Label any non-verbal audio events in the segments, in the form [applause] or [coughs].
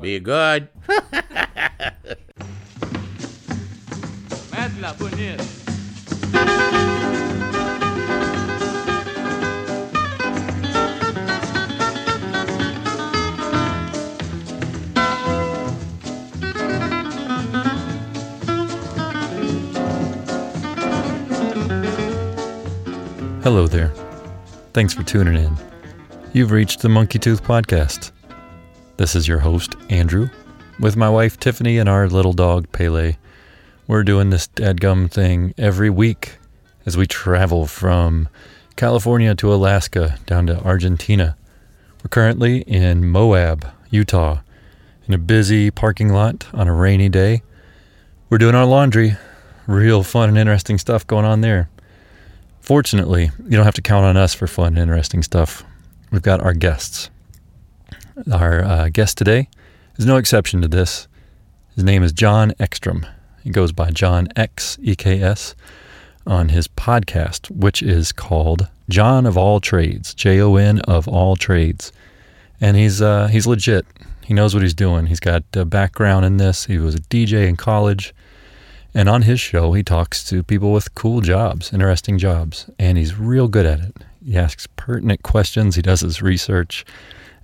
Be good. Hello there. Thanks for tuning in. You've reached the Monkey Tooth Podcast. This is your host, Andrew, with my wife, Tiffany, and our little dog, Pele. We're doing this dadgum thing every week as we travel from California to Alaska down to Argentina. We're currently in Moab, Utah, in a busy parking lot on a rainy day. We're doing our laundry. Real fun and interesting stuff going on there. Fortunately, you don't have to count on us for fun and interesting stuff. We've got our guests. Our uh, guest today is no exception to this. His name is Jon Ekstrom. He goes by Jon X E K S on his podcast, which is called Jon of All Trades, J O N of All Trades, and he's uh, he's legit. He knows what he's doing. He's got a background in this. He was a DJ in college. And on his show, he talks to people with cool jobs, interesting jobs, and he's real good at it. He asks pertinent questions, he does his research,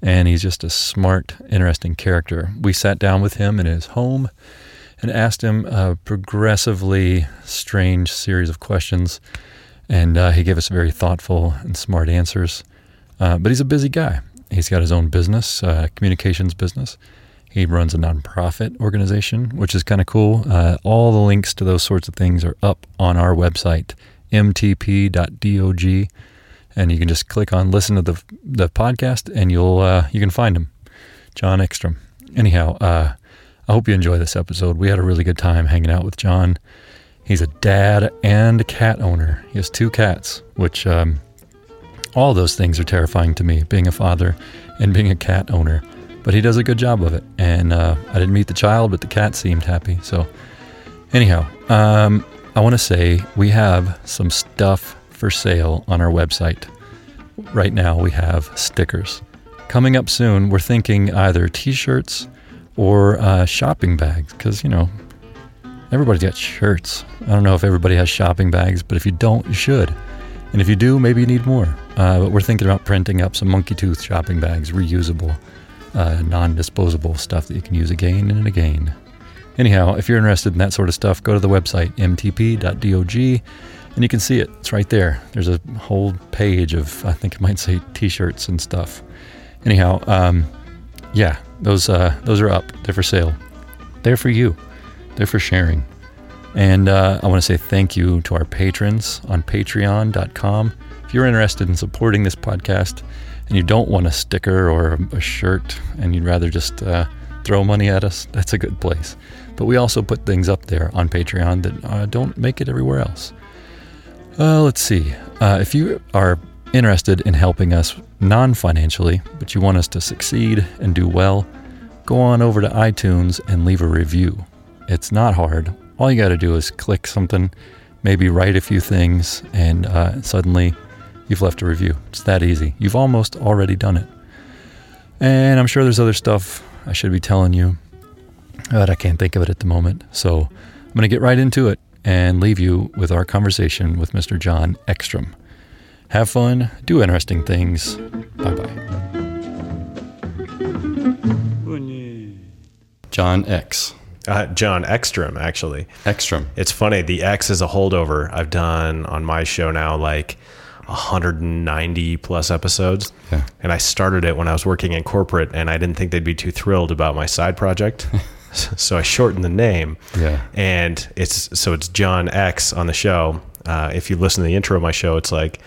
and he's just a smart, interesting character. We sat down with him in his home and asked him a progressively strange series of questions, and uh, he gave us very thoughtful and smart answers. Uh, but he's a busy guy. He's got his own business, uh, communications business. He runs a nonprofit organization, which is kind of cool. Uh, all the links to those sorts of things are up on our website, mtp.dog, and you can just click on listen to the the podcast, and you'll uh, you can find him, Jon Ekstrom. Anyhow, uh, I hope you enjoy this episode. We had a really good time hanging out with Jon. He's a dad and a cat owner. He has two cats, which um, all those things are terrifying to me, being a father and being a cat owner but he does a good job of it. And uh, I didn't meet the child, but the cat seemed happy. So, anyhow, um, I want to say we have some stuff for sale on our website. Right now, we have stickers. Coming up soon, we're thinking either t shirts or uh, shopping bags because, you know, everybody's got shirts. I don't know if everybody has shopping bags, but if you don't, you should. And if you do, maybe you need more. Uh, but we're thinking about printing up some Monkey Tooth shopping bags, reusable uh, non disposable stuff that you can use again and again. Anyhow, if you're interested in that sort of stuff, go to the website mtp.dog and you can see it. It's right there. There's a whole page of, I think it might say t shirts and stuff. Anyhow, um, yeah, those, uh, those are up. They're for sale. They're for you, they're for sharing. And uh, I want to say thank you to our patrons on patreon.com. If you're interested in supporting this podcast, and you don't want a sticker or a shirt and you'd rather just uh, throw money at us, that's a good place. But we also put things up there on Patreon that uh, don't make it everywhere else. Uh, let's see. Uh, if you are interested in helping us non financially, but you want us to succeed and do well, go on over to iTunes and leave a review. It's not hard. All you got to do is click something, maybe write a few things, and uh, suddenly you've left a review. It's that easy. You've almost already done it. And I'm sure there's other stuff I should be telling you, but I can't think of it at the moment. So I'm going to get right into it and leave you with our conversation with Mr. Jon Ekstrom. Have fun, do interesting things. Bye bye. Jon X. Uh, Jon Ekstrom, actually. Ekstrom. It's funny. The X is a holdover I've done on my show now, like 190 plus episodes. Yeah. And I started it when I was working in corporate, and I didn't think they'd be too thrilled about my side project. [laughs] so I shortened the name. Yeah. And it's so it's Jon X on the show. Uh, if you listen to the intro of my show, it's like,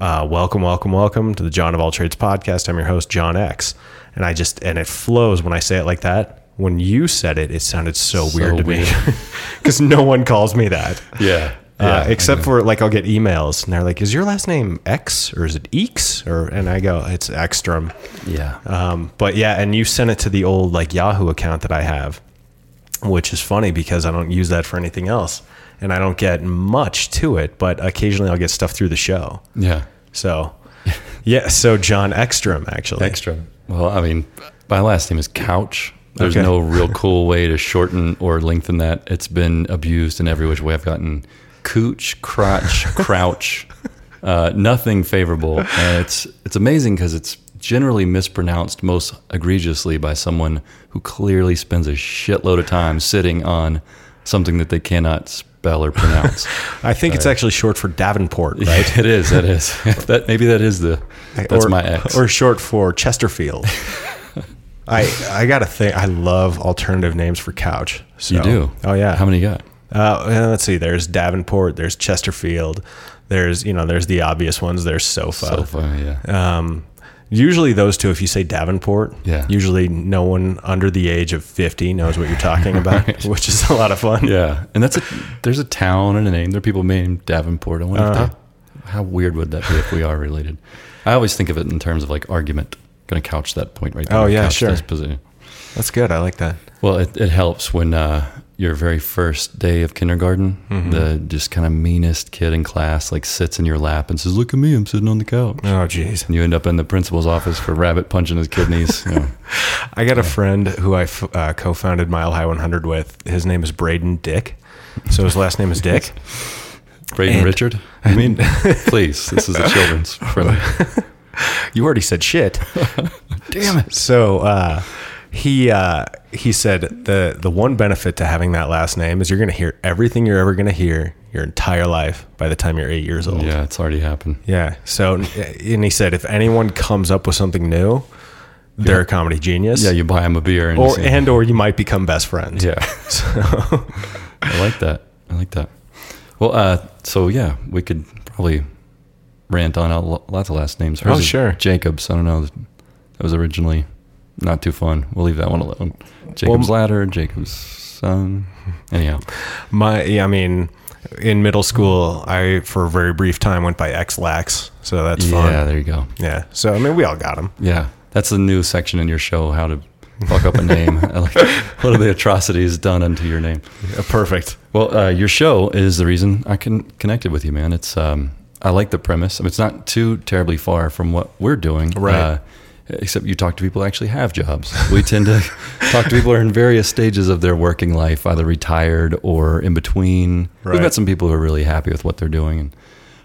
uh, welcome, welcome, welcome to the Jon of All Trades podcast. I'm your host, John X. And I just, and it flows when I say it like that. When you said it, it sounded so, So weird to weird. [laughs] me because no one calls me that. Yeah. Uh, except for like I'll get emails and they're like, "Is your last name X or is it Eeks?" Or and I go, "It's Ekstrom." yeah. Um, but yeah, and you sent it to the old like Yahoo account that I have, which is funny because I don't use that for anything else, and I don't get much to it. But occasionally I'll get stuff through the show. yeah. So yeah, so Jon Ekstrom actually. Ekstrom. Well, I mean, my last name is Couch, There's Okay. no real [laughs] cool way to shorten or lengthen that. It's been abused in every which way. I've gotten cooch, crotch, [laughs] crouch, uh, nothing favorable, and it's it's amazing because it's generally mispronounced most egregiously by someone who clearly spends a shitload of time sitting on something that they cannot spell or pronounce. [laughs] I think it's actually short for Davenport, [laughs] right? it is. That is. that maybe that is the. That's or, my ex. Or short for Chesterfield. I I gotta think. I love alternative names for couch. So, you do. Oh yeah. How many you got? Uh, let's see. There's Davenport. There's Chesterfield. There's you know. There's the obvious ones. There's sofa. Sofa. Yeah. Um, usually those two. If you say Davenport, Yeah. Usually no one under the age of 50 knows what you're talking about, [laughs] which is a lot of fun. Yeah, and that's a there's a town and a name. There are people named Davenport. I wonder Uh-huh. if they, how weird would that be if we are related? I always think of it in terms of like argument. Going to couch that point right there. Oh, yeah, sure. That's good. I like that. Well, it, it helps when uh, your very first day of kindergarten, Mm-hmm. the just kind of meanest kid in class like sits in your lap and says, "Look at me, I'm sitting on the couch." Oh, jeez. And you end up in the principal's office for rabbit punching his kidneys. You know. [laughs] I got a friend who I f- uh, co-founded Mile High 100 with. His name is Braden Dick. So his last name is Dick. [laughs] Braden And- Richard. I [laughs] mean, please, this is a children's friendly. You already said shit. Damn it. So uh, he uh, he said the the one benefit to having that last name is you're going to hear everything you're ever going to hear your entire life by the time you're eight years old. Yeah, it's already happened. Yeah. So and he said if anyone comes up with something new, they're a comedy genius. Yeah, you buy him a beer and or and or you might become best friends. Yeah. [laughs] [laughs] I like that. I like that. Well, uh, so yeah, we could probably rant on lots of last names. Hers Oh, sure. Jacobs. I don't know. That was originally not too fun. We'll leave that one alone. Jacob's ladder, Jacob's son. Anyhow, My yeah, I mean, in middle school, I for a very brief time went by X Lax, so that's yeah, fun. Yeah, there you go. Yeah. So I mean, we all got them. Yeah, that's the new section in your show. How to fuck up a name. [laughs] Like, what are the atrocities done unto your name? perfect. Well, uh, your show is the reason I can connected with you, man. It's um, I like the premise. I mean, it's not too terribly far from what we're doing, Right. Uh, except you talk to people who actually have jobs. We tend to [laughs] talk to people who are in various stages of their working life, either retired or in between. We've got some people who are really happy with what they're doing, and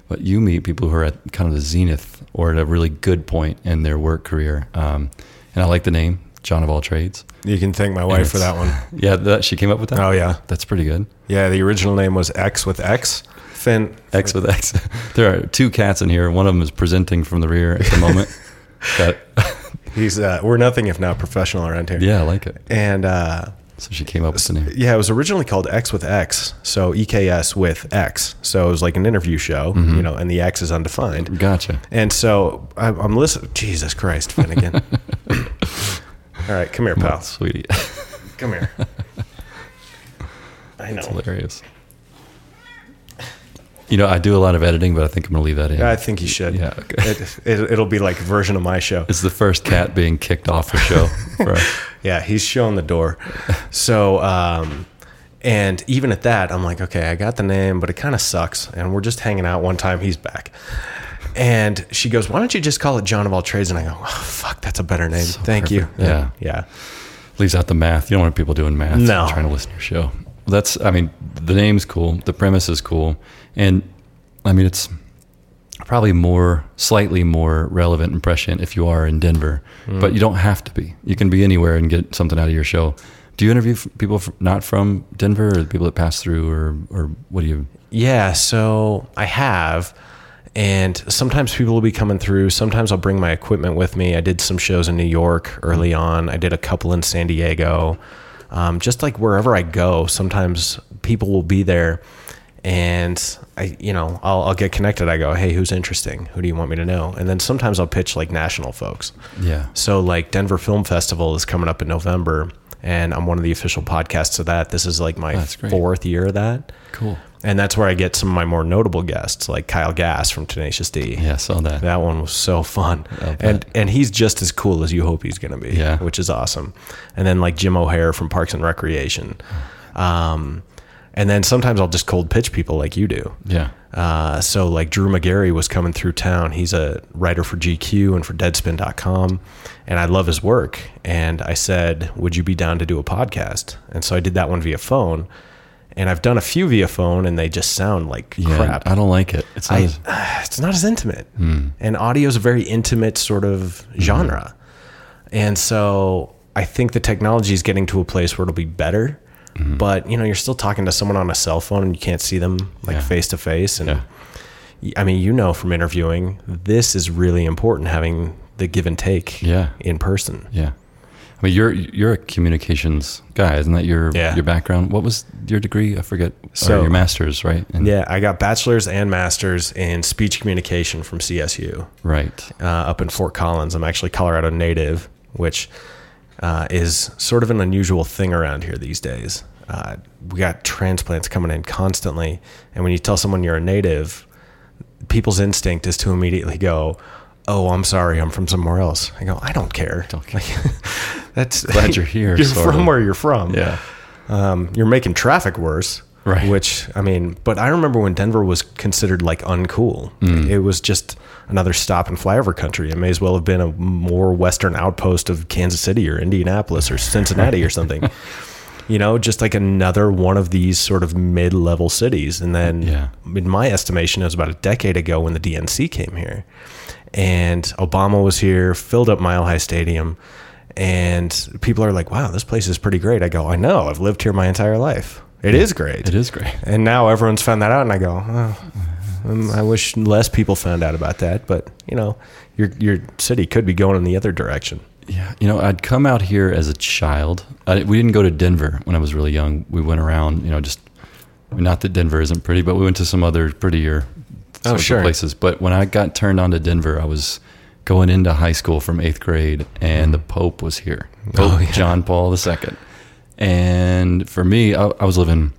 but you meet people who are at kind of the zenith or at a really good point in their work career. Um, and I like the name Jon of all trades. You can thank my wife for that one. [laughs] Yeah, that she came up with that. Oh yeah, That's pretty good. yeah. The original name was X with X. Finn. X with X. [laughs] There are two cats in here. One of them is presenting from the rear at the moment. He's uh, we're nothing if not professional around here. yeah, I like it. And uh, So she came up with the name. yeah, it was originally called X with X, so EKS with X. So it was like an interview show, Mm-hmm. you know, and the X is undefined. Gotcha. And so I, I'm listening. Jesus Christ, Finnegan. [laughs] All right, come here, pal. Sweetie. Come here. [laughs] I know. It's hilarious. You know, I do a lot of editing, but I think I'm going to leave that in. I think you should. Yeah, okay. It, it, it'll be like a version of my show. It's the first cat being kicked off the show. [laughs] Yeah, he's showing the door. So, um, and even at that, I'm like, okay, I got the name, but it kind of sucks. And we're just hanging out. One time, he's back, and she goes, "Why don't you just call it Jon of all trades?" And I go, oh, "Fuck, that's a better name. Thank you." perfect. Yeah. yeah. leaves out the math. You don't want people doing math. No. Trying to listen to your show. That's, I mean, the name's cool. The premise is cool. And I mean, it's probably more, slightly more relevant and prescient if you are in Denver, Mm. but you don't have to be. You can be anywhere and get something out of your show. Do you interview people not from Denver or people that pass through or, or what do you? Yeah, so I have. And sometimes people will be coming through. Sometimes I'll bring my equipment with me. I did some shows in New York early on. I did a couple in San Diego. Um, just like wherever I go, sometimes people will be there and I, you know, I'll, I'll get connected. I go, hey, who's interesting? Who do you want me to know? And then sometimes I'll pitch like national folks. Yeah. So like Denver Film Festival is coming up in November, and I'm one of the official podcasts of that. This is like my fourth year of that. Cool. And that's where I get some of my more notable guests, like Kyle Gass from Tenacious D. Yeah, I saw that. That one was so fun. And and he's just as cool as you hope he's going to be, Yeah. which is awesome. And then like Jim O'Heir from Parks and Recreation. Um, and then sometimes I'll just cold pitch people like you do. Yeah. Uh, so like Drew Magary was coming through town. He's a writer for GQ and for Deadspin.com, and I love his work. And I said, "Would you be down to do a podcast?" And so I did that one via phone. And I've done a few via phone, and they just sound like Yeah, crap. I don't like it. It's not I, as- [sighs] it's not as intimate. And audio is a very intimate sort of genre. And so I think the technology is getting to a place where it'll be better. But you know, you're still talking to someone on a cell phone and you can't see them like face to face. And I mean, you know from interviewing, this is really important having the give and take Yeah. in person. yeah. I mean, you're you're a communications guy, isn't that your Yeah. your background? What was your degree? I forget. So- or your master's, right? And- Yeah, I got bachelor's and master's in speech communication from CSU. Right. uh, up in Fort Collins. I'm actually Colorado native, which uh, is sort of an unusual thing around here these days. Uh, we got transplants coming in constantly, and when you tell someone you're a native, people's instinct is to immediately go, "Oh, I'm sorry, I'm from somewhere else." I go, "I don't care. Don't [laughs] care. Like, that's Glad you're here, [laughs] You're from of. where you're from. Yeah. Um, you're making traffic worse. Right. Which I mean, but I remember when Denver was considered like uncool. Mm. It was just another stop in flyover country. It may as well have been a more western outpost of Kansas City or Indianapolis or Cincinnati or something. [laughs] You know, just like another one of these sort of mid-level cities. And then, Yeah. in my estimation, it was about a decade ago when the DNC came here, and Obama was here, filled up Mile High Stadium, and people are like, "Wow, this place is pretty great." I go, "I know. I've lived here my entire life. It is great." It is great. And now everyone's found that out, and I go, oh, I wish less people found out about that. But you know, your your city could be going in the other direction. Yeah, you know, I'd come out here as a child. I, we didn't go to Denver when I was really young. We went around, you know, just not that Denver isn't pretty, but we went to some other prettier Oh, sure. places. But when I got turned on to Denver, I was going into high school from eighth grade, and hmm. the Pope was here, oh, Pope Oh, yeah. John Paul II. And for me, I, I was living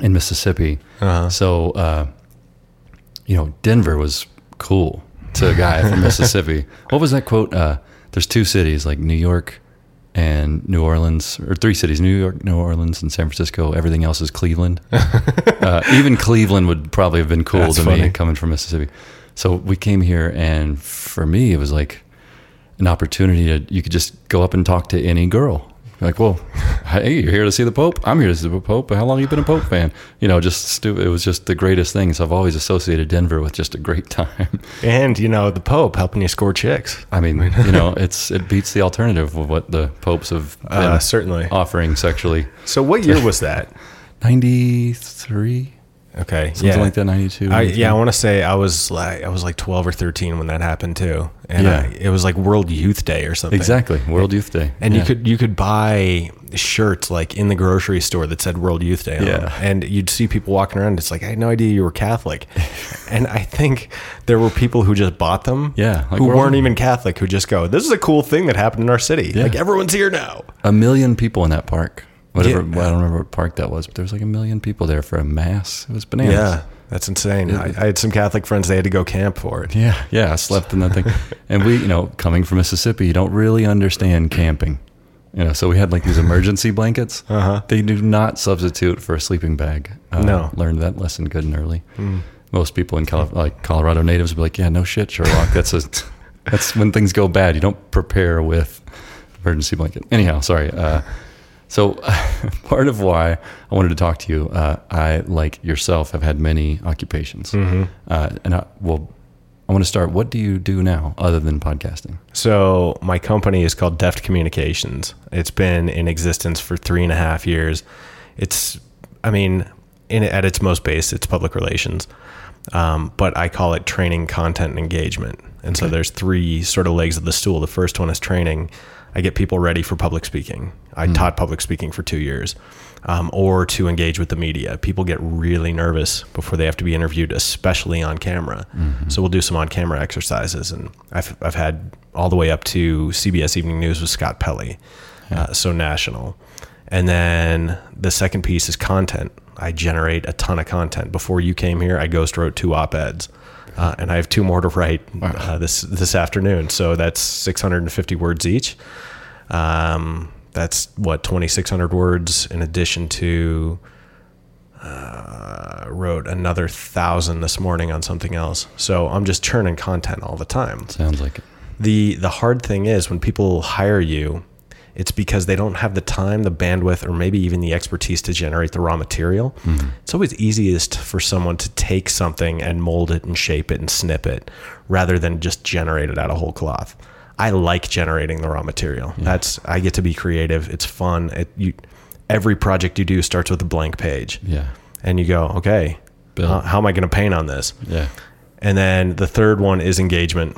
in Mississippi, Uh-huh. so uh, you know, Denver was cool to a guy from [laughs] Mississippi. What was that quote? Uh, there's two cities like New York and New Orleans, or three cities: New York, New Orleans, and San Francisco. Everything else is Cleveland. [laughs] uh, even Cleveland would probably have been cool That's to funny. me coming from Mississippi. So we came here, and for me, it was like an opportunity to you could just go up and talk to any girl. Like, well, hey, you're here to see the Pope. I'm here to see the Pope. How long have you been a Pope fan? You know, just stu- it was just the greatest thing. So I've always associated Denver with just a great [laughs] time. And you know, the Pope helping you score chicks. I mean, [laughs] you know, it's it beats the alternative of what the popes have been Uh, certainly. offering sexually. So, what year [laughs] was that? Ninety three, Okay, something yeah. like that. Ninety two. I, yeah, I want to say I was like I was like twelve or thirteen when that happened too, and Yeah. I, it was like World Youth Day or something. exactly. World Youth Day, And Yeah. you could you could buy shirts like in the grocery store that said World Youth Day on them. Yeah. And you'd see people walking around. It's like I had no idea you were Catholic. [laughs] and I think there were people who just bought them. Yeah, like who we're weren't even Catholic who just go, "This is a cool thing that happened in our city. Yeah. Like everyone's here now." a million people in that park. Whatever. Yeah. well, I don't remember what park that was, but there was like a million people there for a mass. It was bananas. Yeah, that's insane. I, I had some Catholic friends. They had to go camp for it. Yeah, yeah, I slept in that thing. [laughs] And we, you know, coming from Mississippi, you don't really understand camping. You know, so we had like these emergency blankets. Uh-huh. They do not substitute for a sleeping bag. Uh, No. learned that lesson good and early. Most people in like Colorado natives would be like, "Yeah, no shit, Sherlock. That's a, [laughs] that's when things go bad. You don't prepare with emergency blanket." Anyhow, sorry. Uh, so [laughs] part of why I wanted to talk to you, uh, I like yourself have had many occupations, uh, and I, well, I want to start. What do you do now other than podcasting? So my company is called Deft Communications. It's been in existence for three and a half years. It's, I mean, in at its most base, it's public relations, um, but I call it training, content, and engagement. And so there's three sort of legs of the stool. The first one is training. I get people ready for public speaking. I taught public speaking for two years, um, or to engage with the media. People get really nervous before they have to be interviewed, especially on camera. So we'll do some on camera exercises, and I've I've had all the way up to CBS Evening News with Scott Pelley, uh, so national. And then the second piece is content. I generate a ton of content. Before you came here, I ghost wrote two op eds. Uh, and I have two more to write uh, this this afternoon. So that's 650 words each. Um, that's what 2,600 words in addition to uh, wrote another thousand this morning on something else. So I'm just churning content all the time. Sounds like it. The the hard thing is when people hire you, it's because they don't have the time, the bandwidth, or maybe even the expertise to generate the raw material. It's always easiest for someone to take something and mold it and shape it and snip it rather than just generate it out of whole cloth. I like generating the raw material. That's I get to be creative. It's fun. It, you, every project you do starts with a blank page, Yeah. and you go, okay, Build. how, how am I going to paint on this? Yeah. And then the third one is engagement.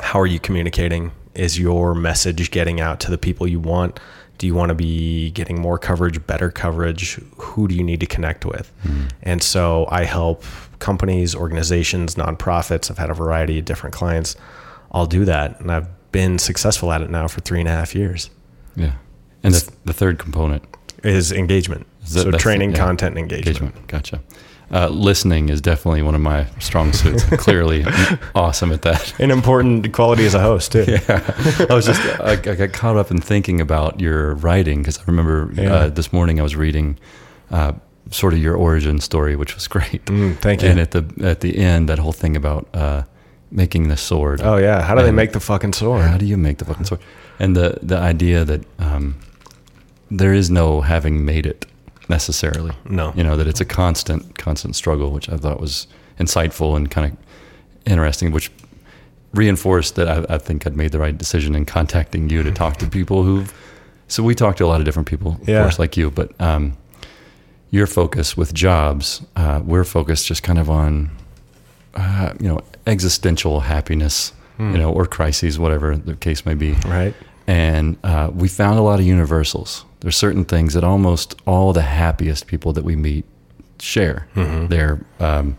How are you communicating? Is your message getting out to the people you want? Do you want to be getting more coverage, better coverage? Who do you need to connect with? Hmm. And so I help companies, organizations, nonprofits. I've had a variety of different clients. I'll do that. And I've been successful at it now for three and a half years. Yeah. And the, the third component Is engagement. Is that- so training, yeah. content, and engagement. engagement. Gotcha. Uh, listening is definitely one of my strong suits. [laughs] Clearly, I'm awesome at that. An important quality as a host too. Yeah, I was just I, I got caught up in thinking about your writing because I remember Yeah. uh, this morning I was reading uh, sort of your origin story, which was great. Mm, thank you. And at the at the end, that whole thing about uh, making the sword. Oh yeah. How do they make the fucking sword? How do you make the fucking sword? And the the idea that um, there is no having made it necessarily. No. You know that it's a constant constant struggle, which I thought was insightful and kind of interesting, which reinforced that I, I think I'd made the right decision in contacting you to talk to people who've. So we talked to a lot of different people, of Yeah. course, like you, but um, your focus with jobs, uh, we're focused just kind of on, uh, you know, existential happiness, you know, or crises, whatever the case may be Right. and uh, we found a lot of universals. There's certain things that almost all the happiest people that we meet share. They're um,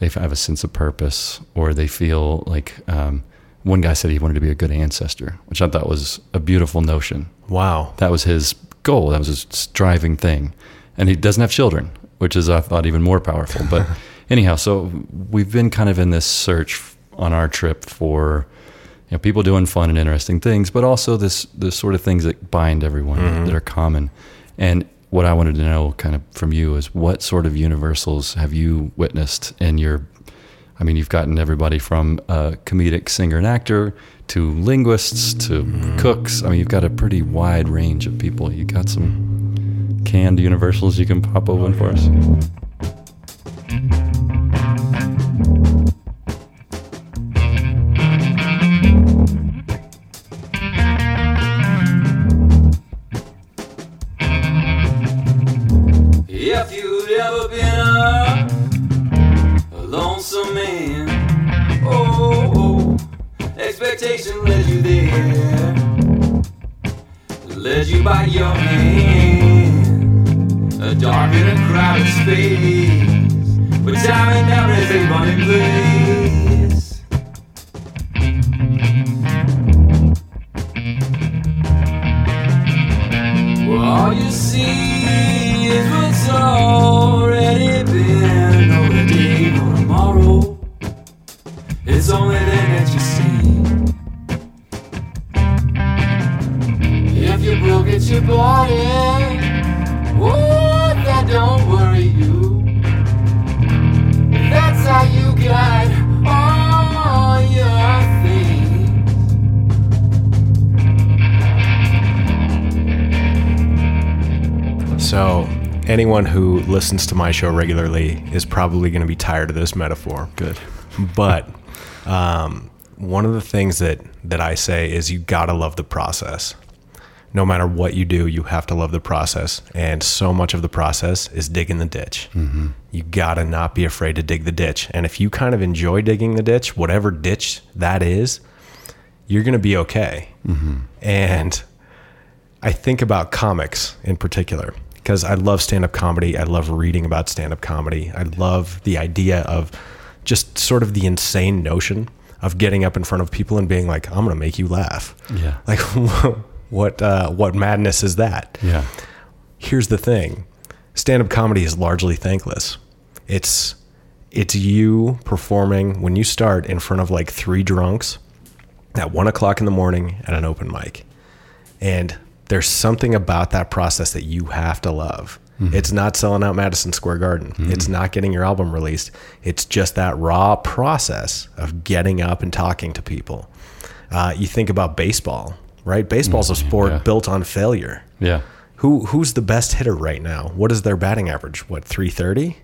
they have a sense of purpose, or they feel like um, one guy said he wanted to be a good ancestor, which I thought was a beautiful notion. Wow. That was his goal. That was his driving thing, and he doesn't have children, which is I thought even more powerful. But [laughs] anyhow, so we've been kind of in this search on our trip for you know, people doing fun and interesting things, but also this the sort of things that bind everyone mm-hmm. that are common. And what I wanted to know, kind of from you, is what sort of universals have you witnessed in your? I mean, you've gotten everybody from a comedic singer and actor to linguists to mm-hmm. cooks. I mean, you've got a pretty wide range of people. You got some canned universals you can pop open for us. Expectation led you there, led you by your hand, a dark and a crowded space, where time and is a running place. Listens to my show regularly is probably going to be tired of this metaphor. Good. But um, one of the things that that I say is you gotta love the process. No matter what you do, you have to love the process, and so much of the process is digging the ditch. You gotta not be afraid to dig the ditch, and if you kind of enjoy digging the ditch, whatever ditch that is, you're gonna be okay. And I think about comics in particular because I love stand up comedy. I love reading about stand up comedy. I love the idea of just sort of the insane notion of getting up in front of people and being like, I'm going to make you laugh. Yeah. Like, [laughs] what, uh, what madness is that? Yeah. Here's the thing stand up comedy is largely thankless. It's, it's you performing when you start in front of like three drunks at one o'clock in the morning at an open mic. And there's something about that process that you have to love. It's not selling out Madison Square Garden. It's not getting your album released. It's just that raw process of getting up and talking to people. Uh, you think about baseball, right? Baseball's a sport yeah. built on failure. Yeah. Who who's the best hitter right now? What is their batting average? What three thirty?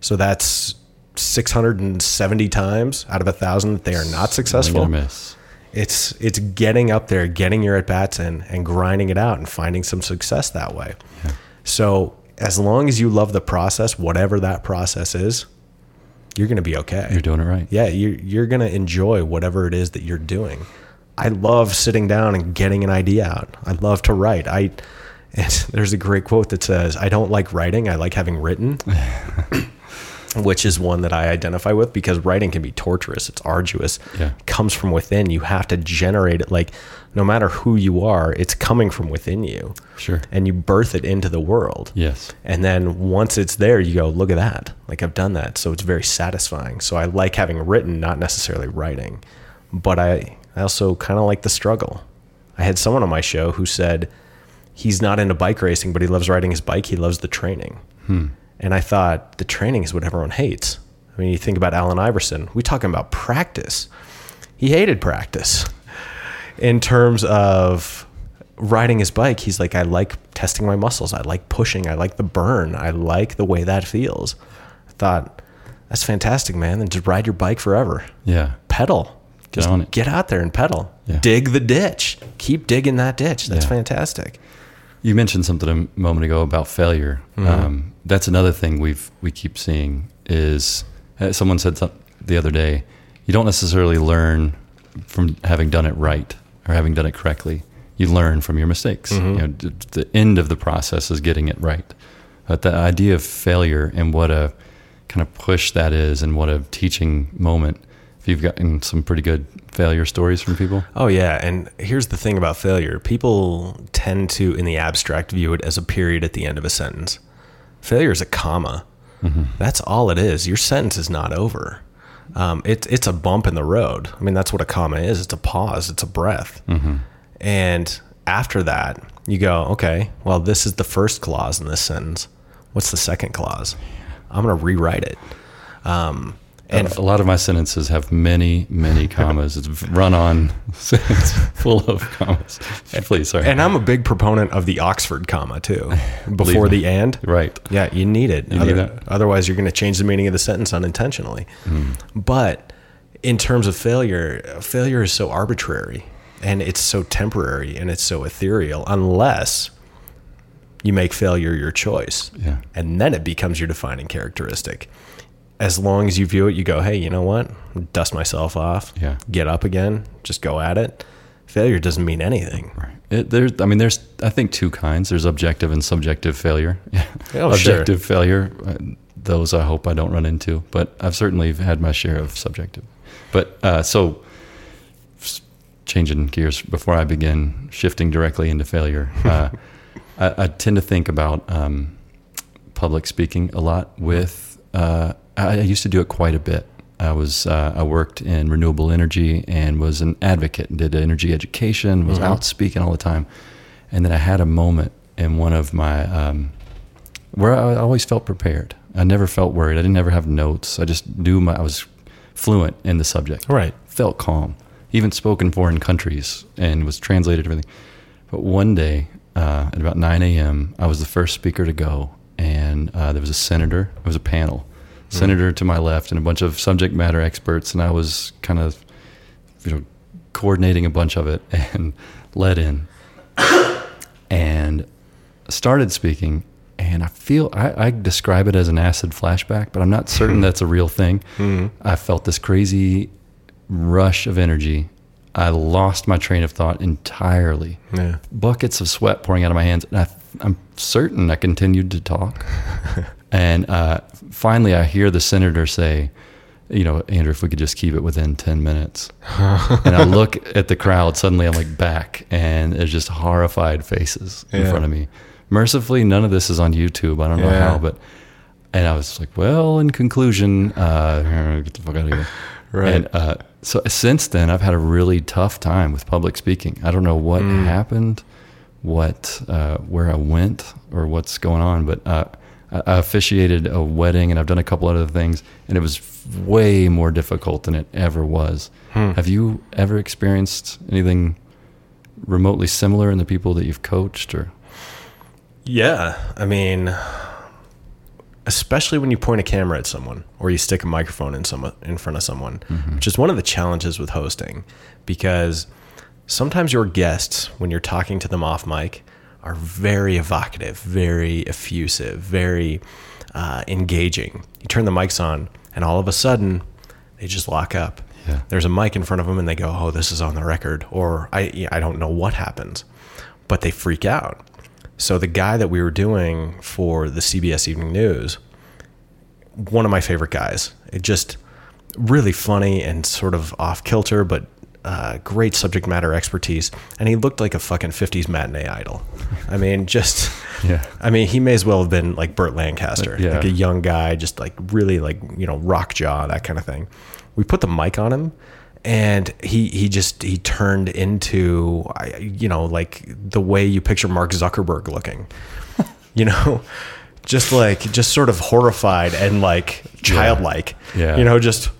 So that's six hundred and seventy times out of a thousand that they are not successful. miss. It's it's getting up there, getting your at bats in, and grinding it out, and finding some success that way. So as long as you love the process, whatever that process is, you're going to be okay. You're doing it right. Yeah, you're, you're going to enjoy whatever it is that you're doing. I love sitting down and getting an idea out. I love to write. I [laughs] there's a great quote that says, "I don't like writing. I like having written." [laughs] Which is one that I identify with because writing can be torturous. It's arduous. Yeah. It comes from within. You have to generate it. Like, no matter who you are, it's coming from within you. Sure. And you birth it into the world. Yes. And then once it's there, you go, look at that. Like I've done that. So it's very satisfying. So I like having written, not necessarily writing. But I, I also kind of like the struggle. I had someone on my show who said he's not into bike racing, but he loves riding his bike. He loves the training. Hmm. And I thought the training is what everyone hates. I mean, you think about Allen Iverson. We talking about practice. He hated practice. In terms of riding his bike, he's like, I like testing my muscles. I like pushing. I like the burn. I like the way that feels. I thought, that's fantastic, man. Then just ride your bike forever. Yeah. Pedal. Just on it. get out there and pedal. Yeah. Dig the ditch. Keep digging that ditch. That's Yeah. fantastic. You mentioned something a moment ago about failure. Mm-hmm. Um, that's another thing we've we keep seeing is uh, someone said the other day, you don't necessarily learn from having done it right or having done it correctly. You learn from your mistakes. Mm-hmm. You know, d- the end of the process is getting it right. But the idea of failure and what a kind of push that is, and what a teaching moment. If you've gotten some pretty good failure stories from people, Oh yeah, and here's the thing about failure. People tend to in the abstract view it as a period at the end of a sentence. Failure is a comma. That's all it is. Your sentence is not over. Um, it, it's a bump in the road. I mean, that's what a comma is. It's a pause. It's a breath. And after that, you go, okay, well, this is the first clause in this sentence. What's the second clause? I'm going to rewrite it. Um, and a lot of my sentences have many, many commas. It's run on [laughs] sentence full of commas. Please, sorry. And I'm a big proponent of the Oxford comma too, [laughs] before the and. right. Yeah, you need it. need Other- that. Otherwise, you're going to change the meaning of the sentence unintentionally. Hmm. But in terms of failure, failure is so arbitrary and it's so temporary and it's so ethereal unless you make failure your choice. Yeah. And then it becomes your defining characteristic. As long as you view it, you go, hey, you know what? Dust myself off. Yeah. Get up again. Just go at it. Failure doesn't mean anything. Right. It, there's, I mean, there's, I think, two kinds. There's objective and subjective failure. [laughs] Oh, sure. objective failure, uh, those I hope I don't run into, but I've certainly had my share of subjective. But uh, so, changing gears before I begin shifting directly into failure, [laughs] uh, I, I tend to think about um, public speaking a lot. With uh, I I used to do it quite a bit. I was uh, I worked in renewable energy and was an advocate and did energy education. Was out speaking all the time, and then I had a moment in one of my um, where I always felt prepared. I never felt worried. I didn't ever have notes. I just knew my, I was fluent in the subject. Right. Felt calm. Even spoke in foreign countries and was translated everything. But one day, uh, at about 9 a.m., I was the first speaker to go, and uh, there was a senator. It was a panel, Mm-hmm. senator to my left, and a bunch of subject matter experts, and I was kind of, you know, coordinating a bunch of it [laughs] and led in, [coughs] and started speaking. And I feel I, I describe it as an acid flashback, but I'm not certain hmm. that's a real thing. Hmm. I felt this crazy rush of energy. I lost my train of thought entirely. Yeah. Buckets of sweat pouring out of my hands. And I, I'm certain I continued to talk. [laughs] and uh, finally, I hear the senator say, you know, Andrew, if we could just keep it within 10 minutes. [laughs] and I look at the crowd. Suddenly, I'm like back, and there's just horrified faces in front of me. Mercifully, none of this is on YouTube. I don't know Yeah. how, but. And I was like, well, in conclusion, uh, [laughs] get the fuck out of here. Right. And uh, so since then, I've had a really tough time with public speaking. I don't know what Mm. happened, what uh, where I went or what's going on, but uh, I officiated a wedding and I've done a couple other things, and it was way more difficult than it ever was. Hmm. Have you ever experienced anything remotely similar in the people that you've coached or? Yeah, I mean, especially when you point a camera at someone or you stick a microphone in some in front of someone, mm-hmm. which is one of the challenges with hosting, because sometimes your guests, when you're talking to them off mic, are very evocative, very effusive, very uh, engaging. You turn the mics on, and all of a sudden, they just lock up. Yeah. There's a mic in front of them, and they go, "Oh, this is on the record," or "I I don't know what happens," but they freak out. So the guy that we were doing for the CBS Evening News, one of my favorite guys. It just really funny and sort of off kilter, but uh, great subject matter expertise. And he looked like a fucking 50s matinee idol. I mean, [laughs] just, Yeah. I mean, he may as well have been like Burt Lancaster, Yeah. like a young guy, just like really like, you know, rock jaw, that kind of thing. We put the mic on him. And he, he just he turned into you know like the way you picture Mark Zuckerberg looking, [laughs] you know, just like just sort of horrified and like childlike, Yeah. you know, just.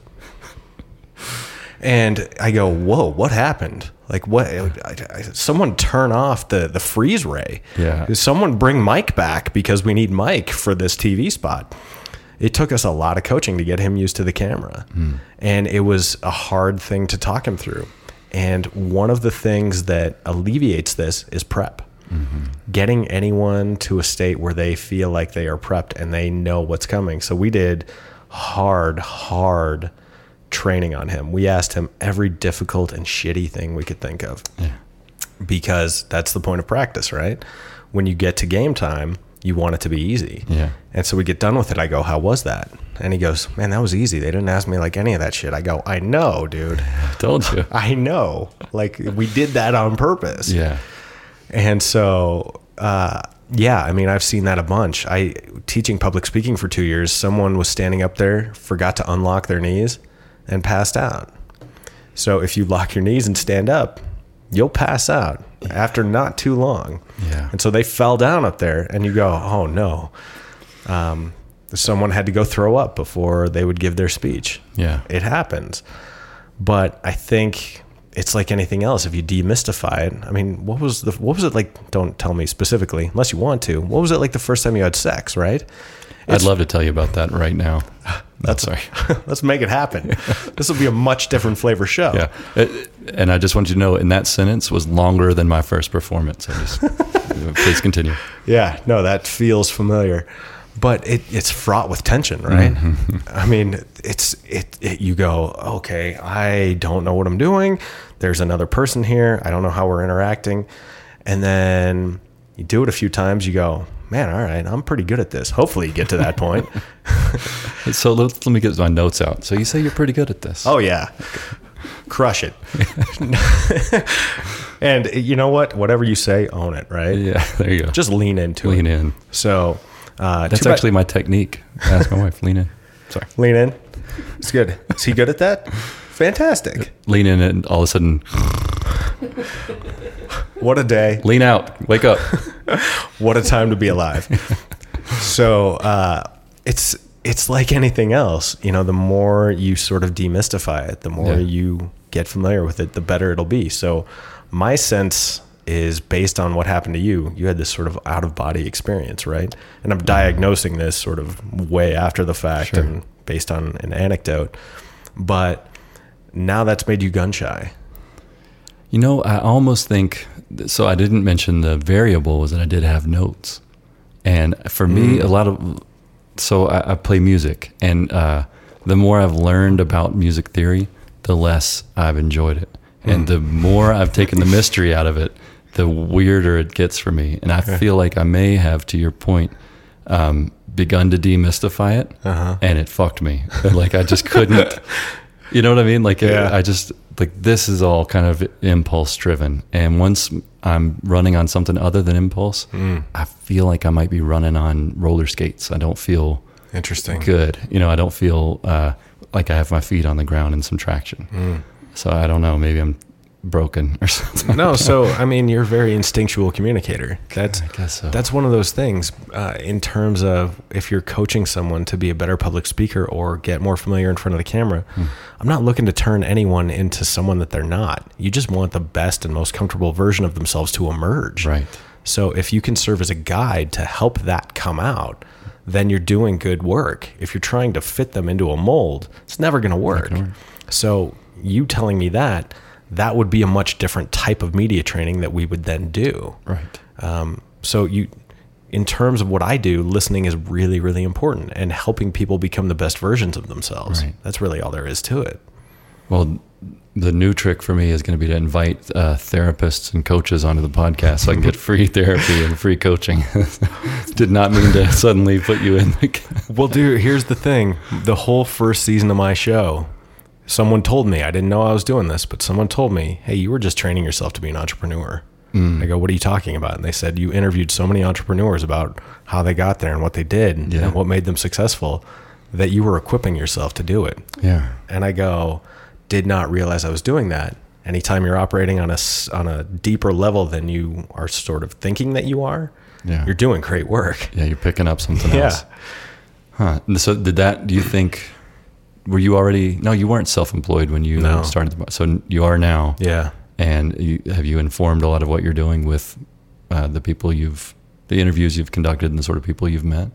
And I go, whoa, what happened? Like, what? I, I, someone turn off the the freeze ray. Yeah. Someone bring Mike back because we need Mike for this TV spot. It took us a lot of coaching to get him used to the camera, hmm. and it was a hard thing to talk him through. And one of the things that alleviates this is prep. Mm-hmm. Getting anyone to a state where they feel like they are prepped and they know what's coming. So we did hard, hard training on him. We asked him every difficult and shitty thing we could think of because that's the point of practice, right? When you get to game time, you want it to be easy. Yeah. And so we get done with it. I go, How was that? And he goes, Man, that was easy. They didn't ask me like any of that shit. I go, I know, dude. [laughs] Told you. [laughs] I know. Like we did that on purpose. Yeah. And so, uh, yeah, I mean, I've seen that a bunch. I teaching public speaking for two years. Someone was standing up there, forgot to unlock their knees, and passed out. So if you lock your knees and stand up, you'll pass out after not too long. Yeah. And so they fell down up there, and you go, oh no. Um, someone had to go throw up before they would give their speech Yeah. it happens. But I think it's like anything else. If you demystify it, I mean, what was the what was it like? Don't tell me specifically, unless you want to. What was it like the first time you had sex? Right? I'd love to tell you about that right now. [laughs] That's sorry. [laughs] Let's make it happen. [laughs] this will be a much different flavor show. Yeah. It- and I just want you to know, in that sentence was longer than my first performance. I just please continue. Yeah, no, that feels familiar, but it, it's fraught with tension, right? Mm-hmm. I mean, it's it, it. You go, okay, I don't know what I'm doing. There's another person here. I don't know how we're interacting, and then you do it a few times. You go, man, all right, I'm pretty good at this. Hopefully, you get to that point. [laughs] So let, let me get my notes out. So you say you're pretty good at this. oh yeah, crush it. [laughs] and you know what? Whatever you say, own it. Right? yeah. There you go. Just lean into it. lean in. So uh, That's too bad- actually my technique. Ask my wife. Lean in. Sorry. Lean in. It's good. Is he good at that? Fantastic. Lean in, and all of a sudden, [laughs] What a day. lean out. Wake up. [laughs] What a time to be alive. [laughs] So uh, it's it's like anything else. You know, the more you sort of demystify it, the more Yeah. you get familiar with it, the better it'll be. So my sense is based on what happened to you. You had this sort of out of body experience, right? And I'm diagnosing this sort of way after the fact Sure. and based on an anecdote. But now that's made you gun shy. You know, I almost think so. I didn't mention the variable was that I did have notes, and for me, a lot of so I, I play music, and uh, the more I've learned about music theory, the less I've enjoyed it, and the more I've taken the mystery out of it, the weirder it gets for me. And I feel like I may have, to your point, um, begun to demystify it, and it fucked me. like I just couldn't. [laughs] You know what I mean? Like Yeah. I just like this is all kind of impulse driven, and once I'm running on something other than impulse, I feel like I might be running on roller skates. I don't feel Interesting. good. You know, I don't feel uh, like I have my feet on the ground and some traction. So I don't know. Maybe I'm broken or [laughs] something. no, so I mean, you're a very instinctual communicator. That's I guess so. that's one of those things uh, in terms of if you're coaching someone to be a better public speaker or get more familiar in front of the camera. Hmm. I'm not looking to turn anyone into someone that they're not. You just want the best and most comfortable version of themselves to emerge. Right. So if you can serve as a guide to help that come out, then you're doing good work. If you're trying to fit them into a mold, it's never going to work. So you telling me that, that would be a much different type of media training that we would then do. Right. Um, so you, in terms of what I do, listening is really, really important, and helping people become the best versions of themselves. Right. That's really all there is to it. Well, the new trick for me is going to be to invite uh, therapists and coaches onto the podcast so I can get [laughs] free therapy and free coaching. [laughs] Did not mean to suddenly put you in. The, [laughs] Well, dude, here's the thing: the whole first season of my show, someone told me I didn't know I was doing this, but someone told me, "Hey, you were just training yourself to be an entrepreneur." Hmm. I go, "What are you talking about?" And they said, "You interviewed so many entrepreneurs about how they got there and what they did Yeah. and what made them successful, that you were equipping yourself to do it." yeah. And I go, "Did not realize I was doing that." Anytime you're operating on a on a deeper level than you are sort of thinking that you are, Yeah. you're doing great work. Yeah. You're picking up something [laughs] Yeah. else. Huh. So did that, do you think, were you already, no, you weren't self employed when you No. started the, so you are now. Yeah. And you, have you informed a lot of what you're doing with uh, the people you've, the interviews you've conducted and the sort of people you've met?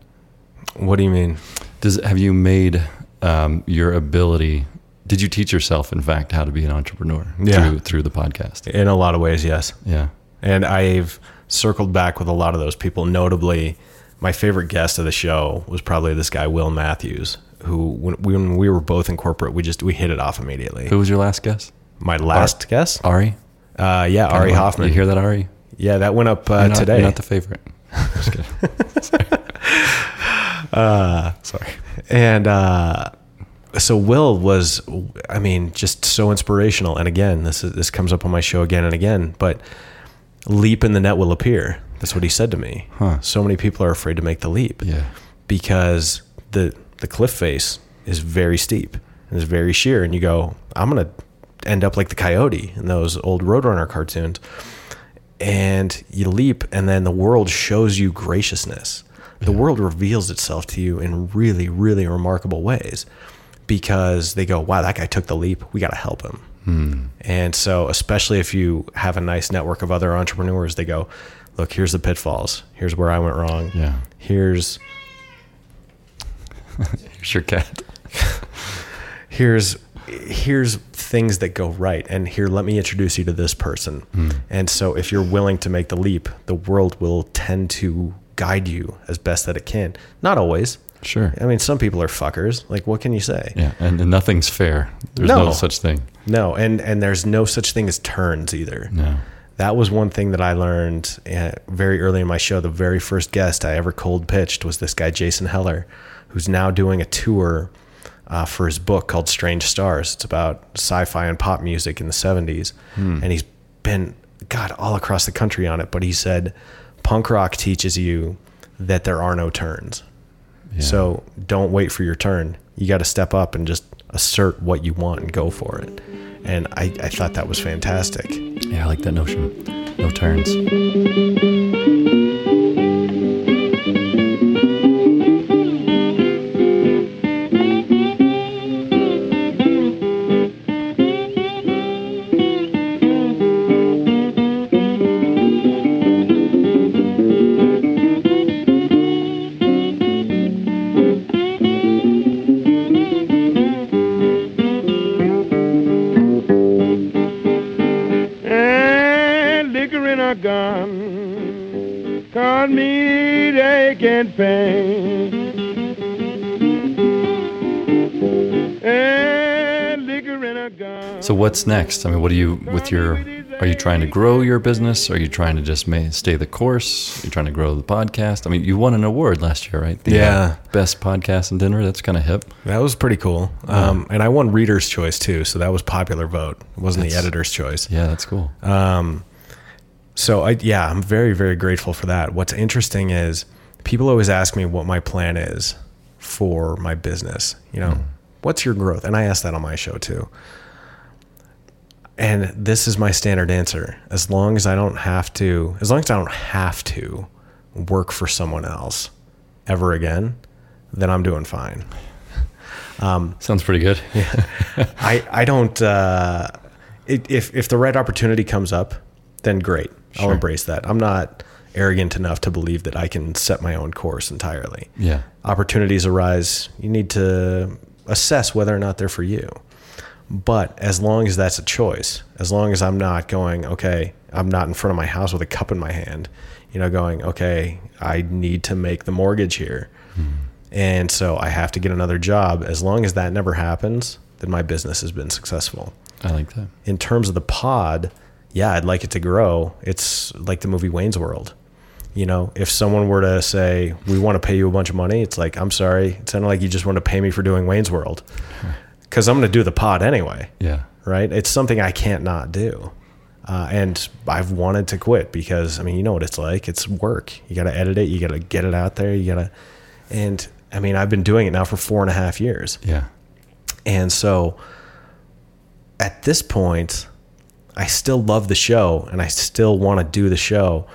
What do you mean? Does have you made um, your ability? Did you teach yourself, in fact, how to be an entrepreneur Yeah. through through the podcast? In a lot of ways, yes. Yeah, And I've circled back with a lot of those people. Notably, my favorite guest of the show was probably this guy, Will Matthews, who, when, when we were both in corporate, we just, we hit it off immediately. who was your last guess? My last guess, Ari. Uh, yeah, Ari Hoffman. You hear that, Ari? Yeah, that went up uh, You're not, today. You're not the favorite. Just kidding. [laughs] [laughs] Sorry. and uh, so Will was, I mean, just so inspirational. And again, this is, this comes up on my show again and again. But leap in the net will appear. That's what he said to me. Huh. So many people are afraid to make the leap Yeah. because the the cliff face is very steep and it's very sheer. And you go, I'm gonna end up like the coyote in those old Roadrunner cartoons. And you leap, and then the world shows you graciousness. The world reveals itself to you in really, really remarkable ways because they go, wow, that guy took the leap. We got to help him. Hmm. And so, especially if you have a nice network of other entrepreneurs, they go, look, here's the pitfalls. Here's where I went wrong. Yeah. Here's Here's your cat. here's here's things that go right and here let me introduce you to this person and so if you're willing to make the leap the world will tend to guide you as best that it can not always Sure. i mean some people are fuckers like what can you say Yeah, and, and nothing's fair. There's no. No. such thing. no and and there's no such thing as turns either No. that was one thing that I learned uh, very early in my show. The very first guest I ever cold pitched was this guy, Jason Heller, who's now doing a tour uh, for his book called Strange Stars. It's about sci fi and pop music in the 70s. And he's been, God, all across the country on it. But he said, punk rock teaches you that there are no turns. Yeah. So don't wait for your turn. You got to step up and just assert what you want and go for it. And I, I thought that was fantastic. Yeah, I like that notion. No turns. Gun caused me to ache and pain. And liquor in a gun. So what's next? I mean, what are you with your? Are you trying to grow your business? Are you trying to just ma stay the course? Are you trying to grow the podcast? I mean, you won an award last year, right? The, uh, Yeah. best podcast in Denver. That's kind of hip. That was pretty cool. Um, and I won Reader's Choice too, so that was popular vote. It wasn't the editor's choice. Yeah, that's cool. Um, so I, yeah, I'm very, very grateful for that. What's interesting is people always ask me what my plan is for my business. You know, what's your growth? And I ask that on my show too. And this is my standard answer. As long as I don't have to, as long as I don't have to work for someone else ever again, then I'm doing fine. [laughs] Sounds pretty good. [laughs] I, I don't, uh, it, if, if the right opportunity comes up, then great. I'll embrace that. I'm not arrogant enough to believe that I can set my own course entirely. Yeah. opportunities arise, you need to assess whether or not they're for you. But as long as that's a choice, as long as I'm not going, okay, I'm not in front of my house with a cup in my hand, you know, going, okay, I need to make the mortgage here. Hmm. And so I have to get another job. As long as that never happens, then my business has been successful. I like that. In terms of the pod, yeah, I'd like it to grow. It's like the movie Wayne's World. You know, if someone were to say, we want to pay you a bunch of money, it's like, I'm sorry. It sounded like you just want to pay me for doing Wayne's World. [laughs] Because I'm going to do the pod anyway, Yeah. right? It's something I can't not do. Uh, and I've wanted to quit because, I mean, you know what it's like. It's work. You got to edit it. You got to get it out there. You got to, and I mean, I've been doing it now for four and a half years. Yeah. And so at this point, I still love the show and I still want to do the show.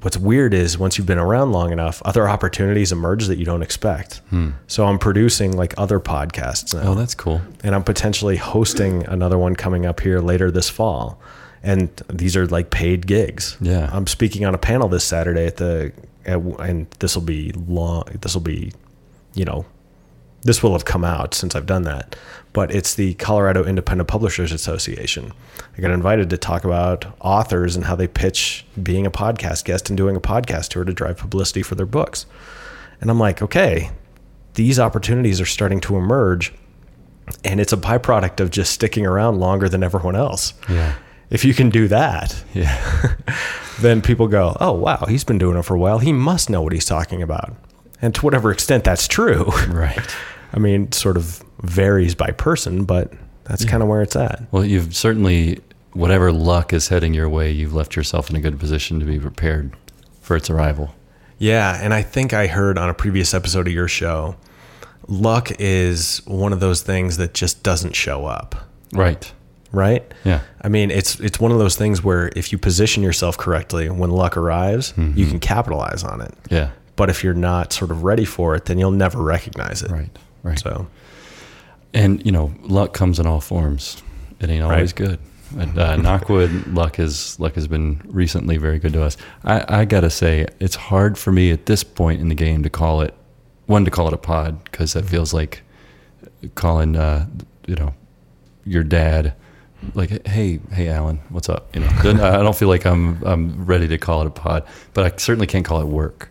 What's weird is once you've been around long enough, other opportunities emerge that you don't expect. Hmm. So I'm producing like other podcasts now. Oh, that's cool. and I'm potentially hosting another one coming up here later this fall. And these are like paid gigs. Yeah. I'm speaking on a panel this Saturday at the, at, and this will be long, this will be, you know, this will have come out since I've done that, but it's the Colorado Independent Publishers Association. I got invited to talk about authors and how they pitch being a podcast guest and doing a podcast tour to drive publicity for their books. And I'm like, okay, these opportunities are starting to emerge, and it's a byproduct of just sticking around longer than everyone else. Yeah. If you can do that, Yeah. [laughs] then people go, oh, wow, he's been doing it for a while. He must know what he's talking about. And to whatever extent that's true. right. [laughs] I mean, it sort of varies by person, but that's kind of where it's at. Well, you've certainly, whatever luck is heading your way, you've left yourself in a good position to be prepared for its arrival. Yeah. And I think I heard on a previous episode of your show, luck is one of those things that just doesn't show up, Right. right? Yeah. I mean, it's it's one of those things where if you position yourself correctly, when luck arrives, you mm-hmm. can capitalize on it. Yeah. But if you're not sort of ready for it, then you'll never recognize it. Right. Right. So, And you know, luck comes in all forms. It ain't always Right. good. And, uh, Knockwood luck is luck has been recently very good to us. I, I gotta say, it's hard for me at this point in the game to call it one to call it a pod because that feels like calling uh, you know your dad like hey hey Alan what's up you know I don't feel like I'm I'm ready to call it a pod but I certainly can't call it work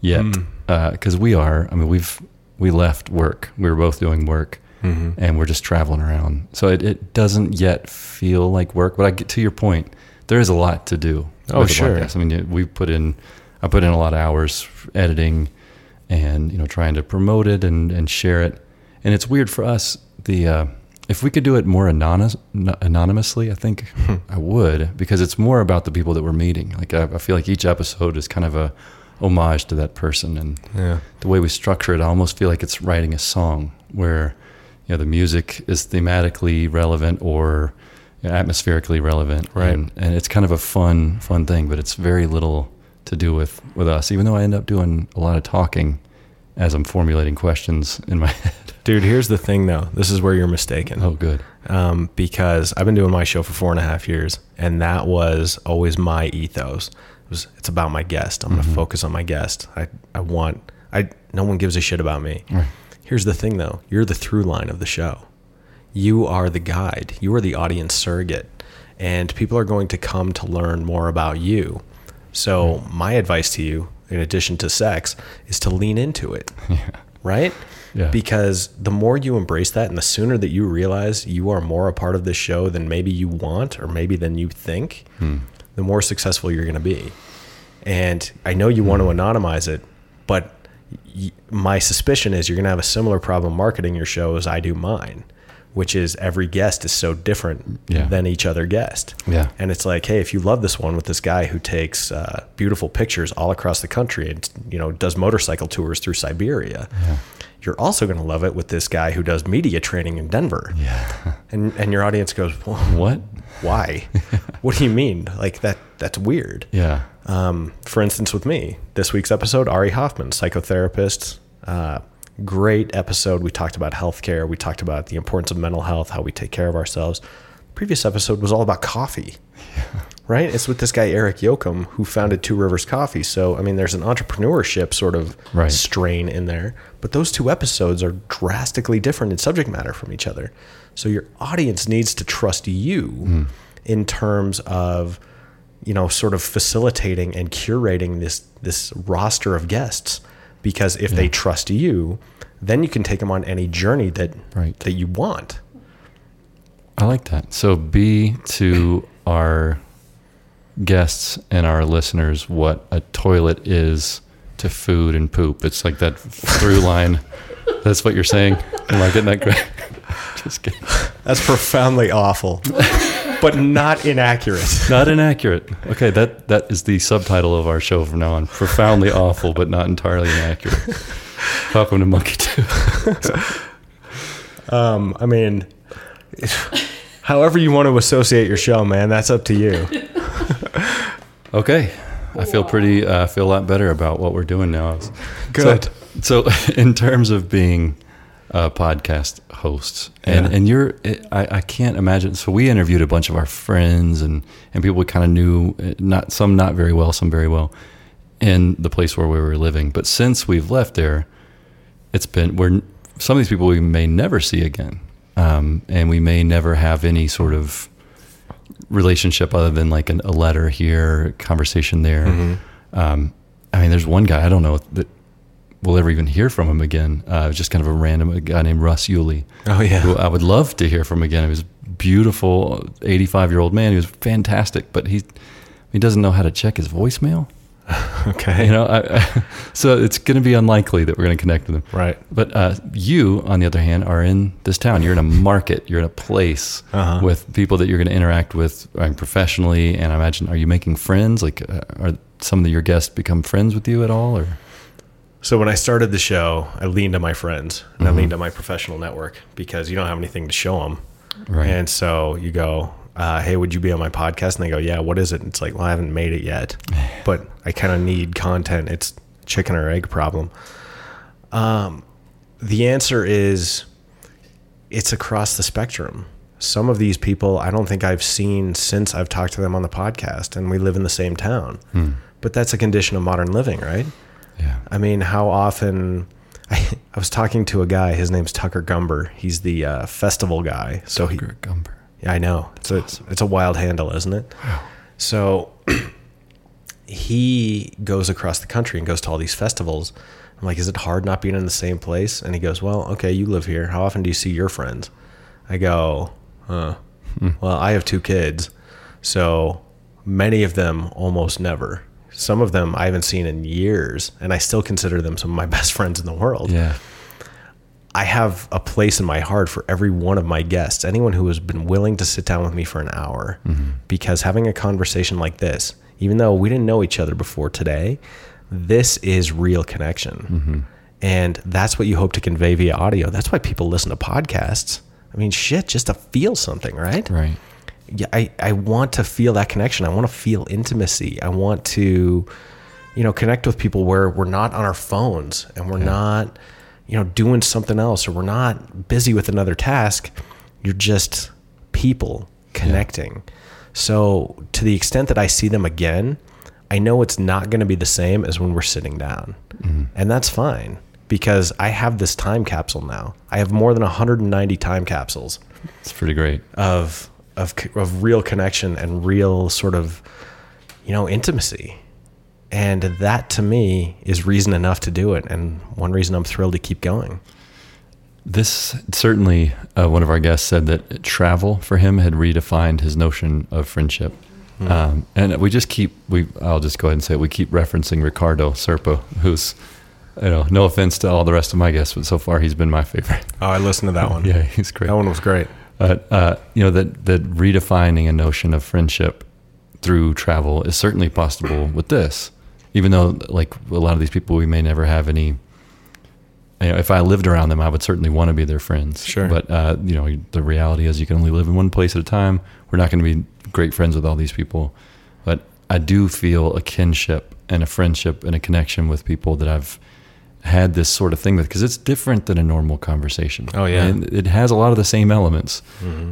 yet because we are I mean we've we left work. We were both doing work and we're just traveling around. So it, it doesn't yet feel like work but I get to your point there is a lot to do Oh, sure. podcast. I mean we put in I put in a lot of hours editing and you know trying to promote it and, and share it. And it's weird for us the uh, if we could do it more anonymous, anonymously i think [laughs] i would because it's more about the people that we're meeting. Like I, I feel like each episode is kind of a homage to that person and yeah. the way we structure it i almost feel like it's writing a song where you know the music is thematically relevant or you know, atmospherically relevant Right. and, and it's kind of a fun fun thing but it's very little to do with with us even though i end up doing a lot of talking as i'm formulating questions in my [laughs] head Dude, here's the thing though. This is where you're mistaken. oh good um, because I've been doing my show for four and a half years, and that was always my ethos. Was it's about my guest. I'm going to mm-hmm. focus on my guest. I I want I no one gives a shit about me. Right. Here's the thing though. You're the through line of the show. You are the guide. You are the audience surrogate, and people are going to come to learn more about you. So my advice to you, in addition to sex, is to lean into it. [laughs] Right? Yeah. Because the more you embrace that and the sooner that you realize you are more a part of this show than maybe you want or maybe than you think, hmm. The more successful you're going to be. And I know you want to hmm. anonymize it, but y- my suspicion is you're going to have a similar problem marketing your show as I do mine, which is every guest is so different Yeah. than each other guest. Yeah. And it's like, hey, if you love this one with this guy who takes uh, beautiful pictures all across the country and you know does motorcycle tours through Siberia, you're also going to love it with this guy who does media training in Denver. Yeah. [laughs] And and your audience goes, well, What? why? [laughs] what do you mean? Like that? That's weird. Yeah. Um, for instance, with me, this week's episode, Ari Hoffman, psychotherapist. Uh, great episode. We talked about healthcare. We talked about the importance of mental health, how we take care of ourselves. Previous episode was all about coffee, right? It's with this guy, Eric Yoakum, who founded Two Rivers Coffee. So, I mean, there's an entrepreneurship sort of Right. strain in there. But those two episodes are drastically different in subject matter from each other. So, your audience needs to trust you hmm. in terms of you know, sort of facilitating and curating this this roster of guests. Because if they trust you, then you can take them on any journey that Right. that you want. I like that. So be to our guests and our listeners what a toilet is to food and poop. It's like that through line. [laughs] That's what you're saying. Am I getting that [laughs] great? [laughs] Just kidding. That's profoundly awful, but not inaccurate. [laughs] Not inaccurate. Okay, that that is the subtitle of our show from now on. Profoundly awful, but not entirely inaccurate. Welcome to Monkey Two. [laughs] Um, I mean, however you want to associate your show, man, that's up to you. [laughs] Okay, I feel pretty. uh, I feel a lot better about what we're doing now. Good. So, so in terms of being uh, podcast hosts, and Yeah. and you're, I, I can't imagine. So we interviewed a bunch of our friends and and people we kind of knew, uh, not some not very well, some very well, in the place where we were living. But since we've left there, it's been we're some of these people we may never see again, um, and we may never have any sort of relationship other than like an, a letter here, conversation there. Um, I mean, there's one guy I don't know that we'll ever even hear from him again. Uh, just kind of a random a guy named Russ Yulee. Oh, yeah. who I would love to hear from again. He was a beautiful, 85 year old man. He was fantastic, but he he doesn't know how to check his voicemail. [laughs] Okay. You know, I, I, [laughs] so it's going to be unlikely that we're going to connect with him. Right. But uh, you, on the other hand, are in this town. You're in a market. You're in a place Uh-huh. with people that you're going to interact with professionally. And I imagine, are you making friends? Like, uh, are some of your guests become friends with you at all? Or So when I started the show, I leaned on my friends and I leaned on my professional network because you don't have anything to show them. Right. And so you go, uh, hey, would you be on my podcast? And they go, yeah, what is it? And it's like, well, I haven't made it yet, [sighs] but I kind of need content. It's chicken or egg problem. Um, the answer is it's across the spectrum. Some of these people I don't think I've seen since I've talked to them on the podcast and we live in the same town. But that's a condition of modern living, right? Yeah. I mean, how often? [laughs] I, I was talking to a guy. His name's Tucker Gumber. He's the uh, festival guy. So he, Tucker Gumber. yeah, I know. It's a it's a wild handle, isn't it? Wow. So [clears throat] he goes across the country and goes to all these festivals. I'm like, is it hard not being in the same place? And he goes, well, okay, you live here. How often do you see your friends? I go, huh. Well, I have two kids, so many of them almost never. Some of them I haven't seen in years, and I still consider them some of my [laughs] best friends in the world. Yeah. I have a place in my heart for every one of my guests, anyone who has been willing to sit down with me for an hour. Mm-hmm. Because having a conversation like this, even though we didn't know each other before today, this is real connection. Mm-hmm. And that's what you hope to convey via audio. That's why people listen to podcasts. I mean, shit, just to feel something, right? Right. Yeah, I, I want to feel that connection. I want to feel intimacy. I want to, you know, connect with people where we're not on our phones and we're not, you know, doing something else or we're not busy with another task. You're just people connecting. So to the extent that I see them again, I know it's not going to be the same as when we're sitting down. Mm-hmm. And that's fine because I have this time capsule now. I have more than 190 time capsules It's pretty great. of of of real connection and real sort of you know intimacy and that to me is reason enough to do it and one reason i'm thrilled to keep going This certainly, uh, one of our guests said that travel for him had redefined his notion of friendship. Um, and we just keep, we, I'll just go ahead and say it, we keep referencing Ricardo Serpo, who's you know, no offense to all the rest of my guests, but so far he's been my favorite. Oh, I listened to that [laughs] one. Yeah, he's great. That one was great. But uh, you know that that redefining a notion of friendship through travel is certainly possible with this. Even though, like a lot of these people, we may never have any. You know, if I lived around them, I would certainly want to be their friends. Sure. But uh, you know, the reality is, you can only live in one place at a time. We're not going to be great friends with all these people, but I do feel a kinship and a friendship and a connection with people that I've had this sort of thing with because it's different than a normal conversation. Oh, yeah. and it has a lot of the same elements,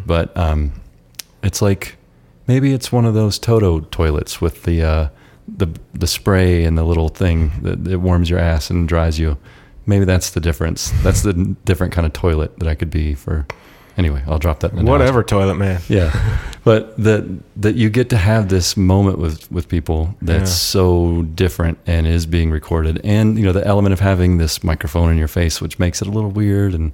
but um, it's like maybe it's one of those Toto toilets with the uh, the the spray and the little thing that, that warms your ass and dries you. Maybe that's the difference. That's the different kind of toilet that I could be for. Anyway, I'll drop that. analogy. Whatever, toilet man. Yeah, [laughs] but that that you get to have this moment with with people that's Yeah. so different and is being recorded, and you know the element of having this microphone in your face, which makes it a little weird, and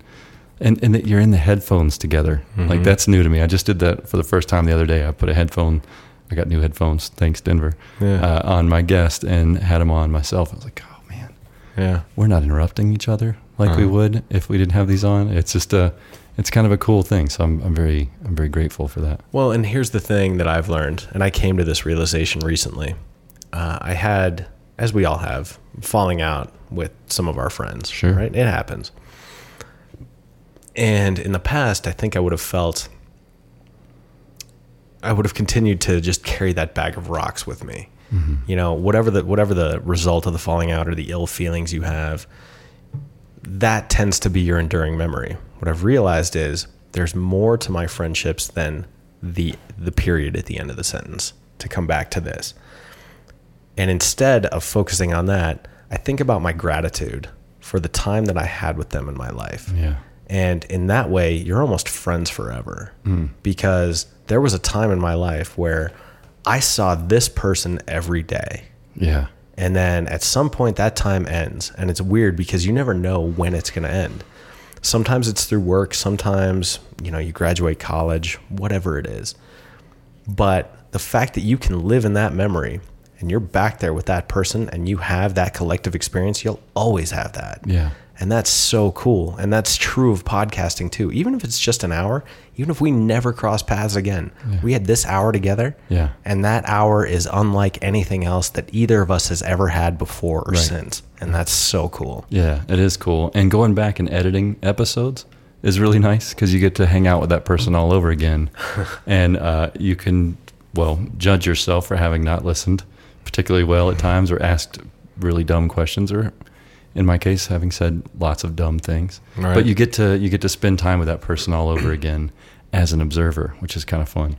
and and that you're in the headphones together. Mm-hmm. Like that's new to me. I just did that for the first time the other day. I put a headphone. I got new headphones, thanks Denver, Yeah. uh, on my guest and had them on myself. I was like, oh man, Yeah. we're not interrupting each other like we Uh-huh. would if we didn't have these on. It's just a, it's kind of a cool thing. So I'm, I'm very, I'm very grateful for that. Well, and here's the thing that I've learned, and I came to this realization recently. Uh, I had, as we all have, falling out with some of our friends. Sure. Right? It happens. And in the past, I think I would have felt, I would have continued to just carry that bag of rocks with me. You know, whatever the whatever the result of the falling out or the ill feelings you have, that tends to be your enduring memory. What I've realized is there's more to my friendships than the the period at the end of the sentence. To come back to this. And instead of focusing on that, I think about my gratitude for the time that I had with them in my life. Yeah. And in that way, you're almost friends forever. Hmm. Because there was a time in my life where I saw this person every day. Yeah. And then at some point, that time ends. And it's weird because you never know when it's going to end. Sometimes it's through work, sometimes, you know, you graduate college, whatever it is. But the fact that you can live in that memory and you're back there with that person and you have that collective experience, you'll always have that. Yeah. And that's so cool. And that's true of podcasting too. Even if it's just an hour, even if we never cross paths again, we had this hour together. Yeah. And that hour is unlike anything else that either of us has ever had before or Right. since. And that's so cool. Yeah. It is cool. And going back and editing episodes is really nice because you get to hang out with that person all over again. [laughs] and uh, you can, well, judge yourself for having not listened particularly well at times or asked really dumb questions or in my case having said lots of dumb things Right. but you get to you get to spend time with that person all over again as an observer which is kind of fun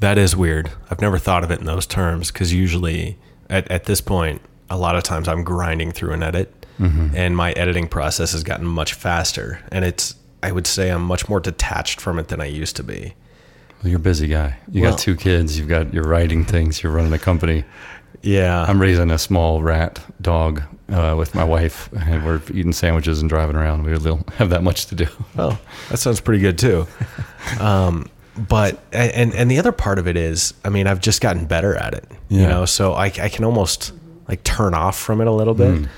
That is weird. I've never thought of it in those terms because usually at, at this point, a lot of times I'm grinding through an edit mm-hmm. and my editing process has gotten much faster. And it's, I would say I'm much more detached from it than I used to be. well, you're a busy guy you Well- got two kids you've got you're writing things you're running a company Yeah. I'm raising a small rat dog uh, with my wife, and we're eating sandwiches and driving around. We don't have that much to do. Well, [laughs] that sounds pretty good too. Um, but and and the other part of it is, I mean, I've just gotten better at it. You know, so I I can almost like turn off from it a little bit,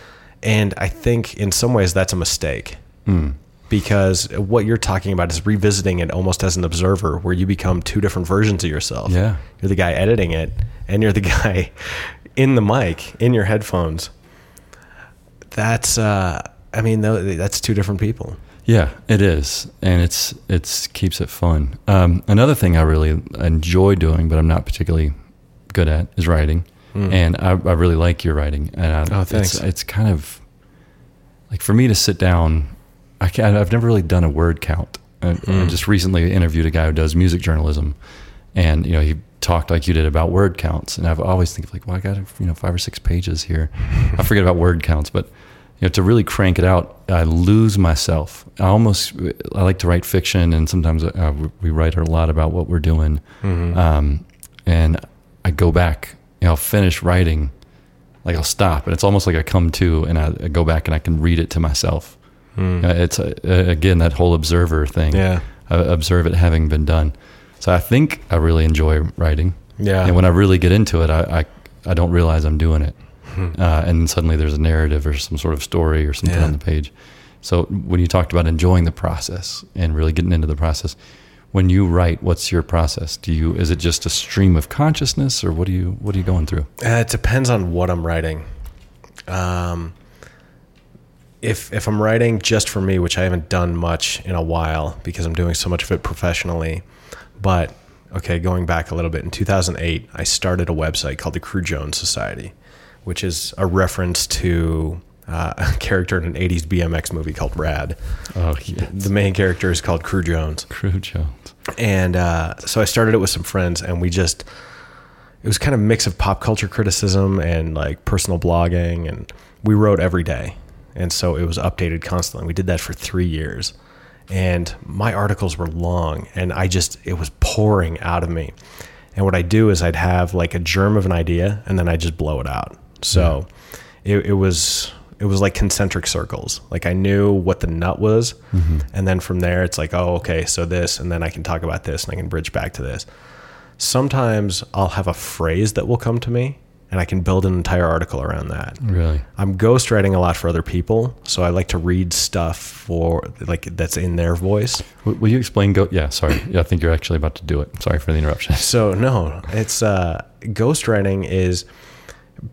and I think in some ways that's a mistake. Because what you're talking about is revisiting it almost as an observer, where you become two different versions of yourself. Yeah. you're the guy editing it, and you're the [laughs] guy in the mic in your headphones. That's, uh, I mean, that's two different people. Yeah, it is, and it's it's keeps it fun. Um, another thing I really enjoy doing, but I'm not particularly good at, is writing. And I, I really like your writing. And I. Oh, thanks. It's, it's kind of like for me to sit down. I can't, I've never really done a word count. I, Hmm. I just recently interviewed a guy who does music journalism, and you know he talked like you did about word counts. And I've always think of like, well, I got you know five or six pages here. I forget about word counts, but you know to really crank it out, I lose myself. I almost I like to write fiction, and sometimes uh, we write a lot about what we're doing. Um, and I go back, you know, I'll finish writing, like I'll stop, and it's almost like I come to, and I, I go back and I can read it to myself. Uh, it's uh, again that whole observer thing. Yeah. I observe it having been done. So I think I really enjoy writing. Yeah. And when I really get into it, I I, I don't realize I'm doing it. uh, and suddenly there's a narrative or some sort of story or something Yeah. on the page. So when you talked about enjoying the process and really getting into the process, when you write, what's your process? Do you is it just a stream of consciousness, or what do you what are you going through? Uh, it depends on what I'm writing. Um, if if I'm writing just for me, which I haven't done much in a while because I'm doing so much of it professionally, but okay, going back a little bit, in 2008, I started a website called the Cru Jones Society, which is a reference to uh, a [laughs] character in an 80s BMX movie called Rad. Oh, yeah. The main character is called Cru Jones Cru Jones. and uh, so I started it with some friends, and we just it was kind of a mix of pop culture criticism and like personal blogging, and we wrote every day, and so it was updated constantly. We did that for three years, and my articles were long, and I just it was pouring out of me. And what I do is I'd have like a germ of an idea, and then I just blow it out. So hmm. it, it was it was like concentric circles. Like I knew what the nut was, mm-hmm. and then from there it's like, oh, okay, so this, and then I can talk about this, and I can bridge back to this. Sometimes I'll have a phrase that will come to me, and I can build an entire article around that. Really? I'm ghostwriting a lot for other people, so I like to read stuff for like that's in their voice. W- Will you explain? Go. Yeah. Sorry. Yeah, I think you're actually about to do it. Sorry for the interruption. [laughs] So no, it's uh, ghostwriting is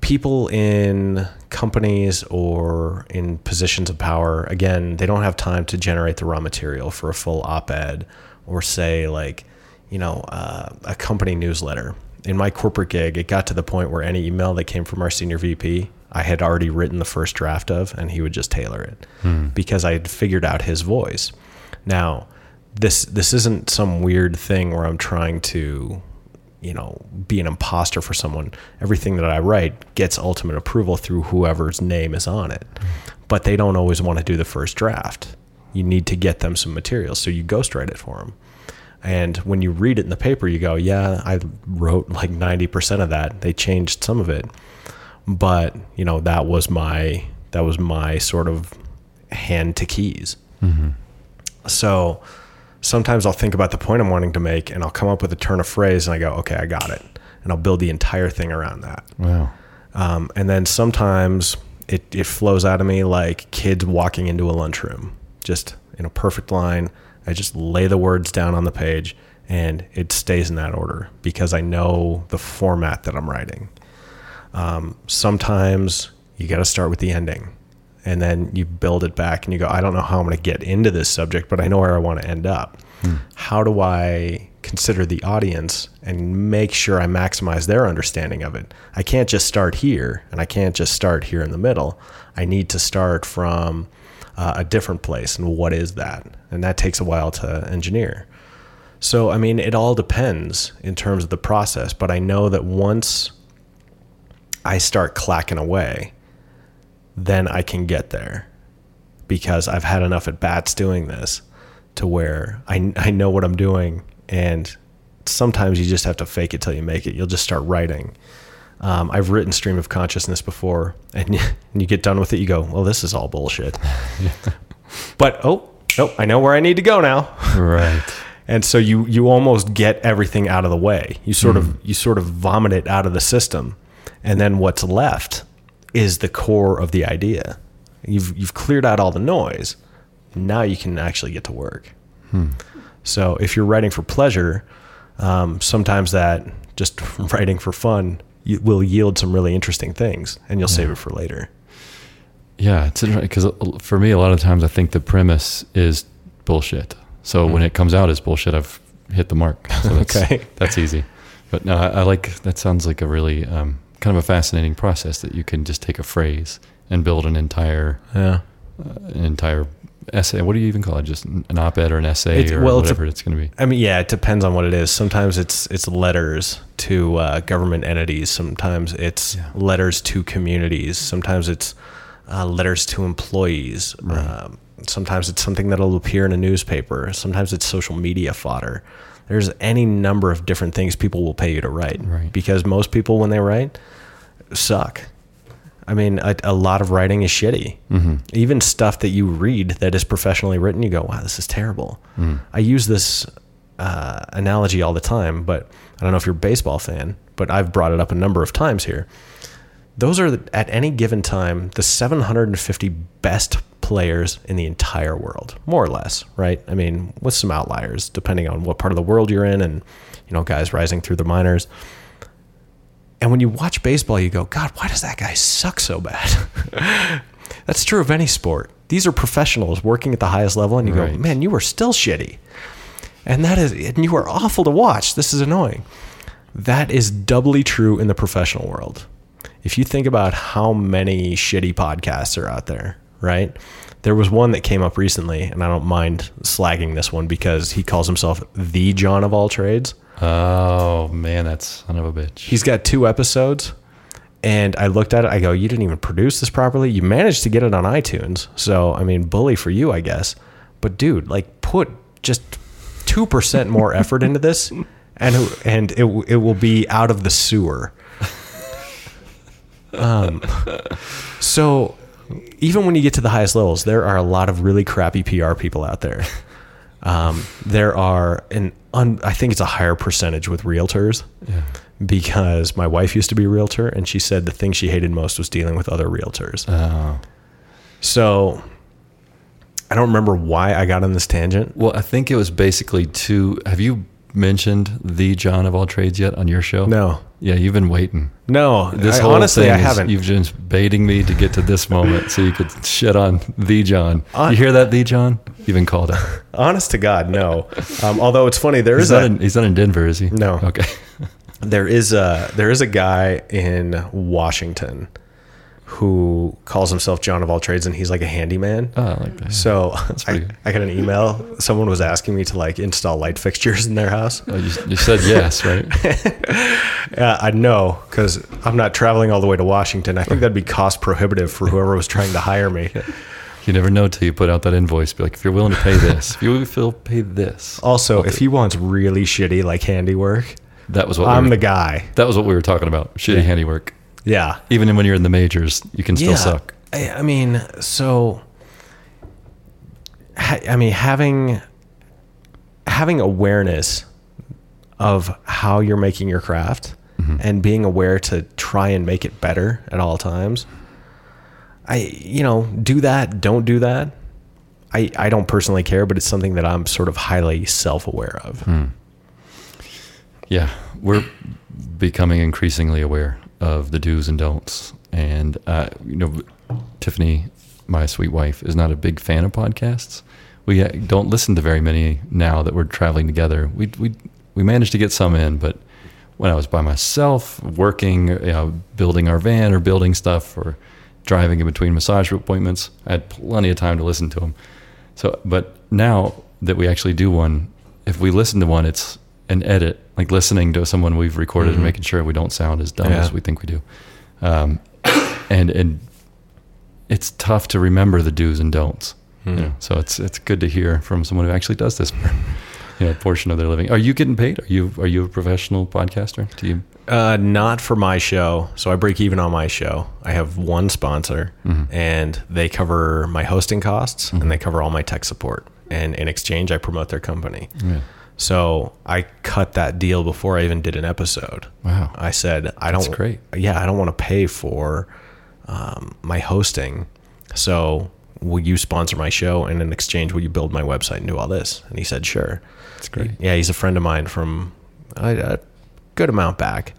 people in companies or in positions of power. Again, they don't have time to generate the raw material for a full op-ed or say like, you know, uh, a company newsletter. In my corporate gig, it got to the point where any email that came from our senior VP, I had already written the first draft of, and he would just tailor it hmm. because I had figured out his voice. Now, this this isn't some weird thing where I'm trying to, you know, be an imposter for someone. Everything that I write gets ultimate approval through whoever's name is on it. But they don't always want to do the first draft. You need to get them some material, so you ghostwrite it for them. And when you read it in the paper, you go, "Yeah, I wrote like 90% of that. They changed some of it." But, you know, that was my that was my sort of hand to keys. So sometimes I'll think about the point I'm wanting to make and I'll come up with a turn of phrase and I go, okay, I got it. And I'll build the entire thing around that. Wow. Um, and then sometimes it, it flows out of me like kids walking into a lunchroom, just in a perfect line. I just lay the words down on the page and it stays in that order because I know the format that I'm writing. Um, sometimes you got to start with the ending and then you build it back and you go, I don't know how I'm going to get into this subject, but I know where I want to end up. How do I consider the audience and make sure I maximize their understanding of it? I can't just start here and I can't just start here in the middle. I need to start from uh, a different place. And what is that? And that takes a while to engineer. So, I mean, it all depends in terms of the process, but I know that once I start clacking away, then I can get there because I've had enough at bats doing this to where I, I know what I'm doing. And sometimes you just have to fake it till you make it. You'll just start writing. Um, I've written stream of consciousness before, and you, [laughs] and you get done with it, you go, well, this is all bullshit. [laughs] but oh, nope, I know where I need to go now. Right. [laughs] and so you you almost get everything out of the way. You sort of you sort of vomit it out of the system. And then what's left is the core of the idea. You've you've cleared out all the noise. Now you can actually get to work. So if you're writing for pleasure um, sometimes that just writing for fun will yield some really interesting things and you'll save it for later Yeah, it's interesting because uh, for me, a lot of times I think the premise is bullshit. So when mm. it comes out as bullshit, I've hit the mark. So that's, [laughs] Okay. that's easy. But no, I, I like that. Sounds like a really um, kind of a fascinating process that you can just take a phrase and build an entire yeah uh, an entire essay. What do you even call it? Just an op-ed or an essay It's- or well, it's a- whatever it's going to be. I mean, yeah, it depends on what it is. Sometimes it's it's letters to uh, government entities. Sometimes it's letters to communities. Sometimes it's uh, letters to employees. Um, sometimes it's something that'll appear in a newspaper. Sometimes it's social media fodder. There's any number of different things people will pay you to write. Right. Because most people, when they write, suck. I mean, a, a lot of writing is shitty. Even stuff that you read that is professionally written, you go, wow, this is terrible. I use this uh, analogy all the time, but I don't know if you're a baseball fan, but I've brought it up a number of times here. those are at any given time the 750 best players in the entire world, more or less, right? I mean, with some outliers depending on what part of the world you're in, and you know, guys rising through the minors. And when you watch baseball, you go, God, why does that guy suck so bad? [laughs] That's true of any sport. These are professionals working at the highest level, and you Right. go, man, you are still shitty. And that is, and you are awful to watch. This is annoying. That is doubly true in the professional world. If you think about how many shitty podcasts are out there, right? There was one that came up recently, and I don't mind slagging this one because he calls himself the John of all trades. Oh man, that son of a bitch. He's got two episodes, and I looked at it. I go, "You didn't even produce this properly. You managed to get it on iTunes, so I mean, bully for you, I guess. But dude, like, put just two percent more [laughs] effort into this, and and it it will be out of the sewer. Um, so even when you get to the highest levels, there are a lot of really crappy PR people out there. Um, there are an un, I think it's a higher percentage with realtors because my wife used to be a realtor and she said the thing she hated most was dealing with other realtors. Oh. So I don't remember why I got on this tangent. Well, I think it was basically to. Have you mentioned the John of all trades yet on your show? No, Yeah, you've been waiting. no. This I, whole honestly, thing I is haven't. You've just baiting me to get to this [laughs] moment so you could shit on the John. I- you hear that, the John? You've been called out. [laughs] Honest to God, no. Um, although it's funny, there He's is not, a, in, he's not in Denver, is he? No. Okay. [laughs] there is a there is a guy in Washington who calls himself John of all trades and he's like a handyman. Oh, I like that. So [laughs] I. I got an email. Someone was asking me to like install light fixtures in their house. Oh, you, you said yes, right? [laughs] Yeah, I know because I'm not traveling all the way to Washington. I think that'd be cost prohibitive for whoever was trying to hire me. [laughs] You never know till you put out that invoice. Be like, if you're willing to pay this, if you will pay this. Also, if he wants really shitty like handiwork, That was what I'm we were, the guy. that was what we were talking about. Shitty handiwork. Yeah. Even when you're in the majors, you can still yeah. suck. I, I mean, so ha- I mean, having having awareness of how you're making your craft mm-hmm. and being aware to try and make it better at all times. I, you know, do that, don't do that. I, I don't personally care, but it's something that I'm sort of highly self aware of. Hmm. Yeah, we're becoming increasingly aware of the do's and don'ts. And uh, you know, Tiffany, my sweet wife, is not a big fan of podcasts. We uh, don't listen to very many now that we're traveling together. We we we managed to get some in, but when I was by myself, working, you know, building our van or building stuff or driving in between massage appointments, I had plenty of time to listen to them. So, but now that we actually do one, if we listen to one, it's an edit, like listening to someone we've recorded and making sure we don't sound as dumb Yeah. as we think we do. Um, and and it's tough to remember the do's and don'ts. You know, so it's it's good to hear from someone who actually does this for you know, portion of their living. Are you getting paid? Are you are you a professional podcaster? Do you? Uh, not for my show. So I break even on my show. I have one sponsor, and they cover my hosting costs and they cover all my tech support. And in exchange, I promote their company. Yeah. So I cut that deal before I even did an episode. Wow. I said I don't. That's great. Yeah, I don't want to pay for um, my hosting. So will you sponsor my show, and in exchange, will you build my website and do all this? And he said, sure. That's great. Yeah, he's a friend of mine from a, a good amount back.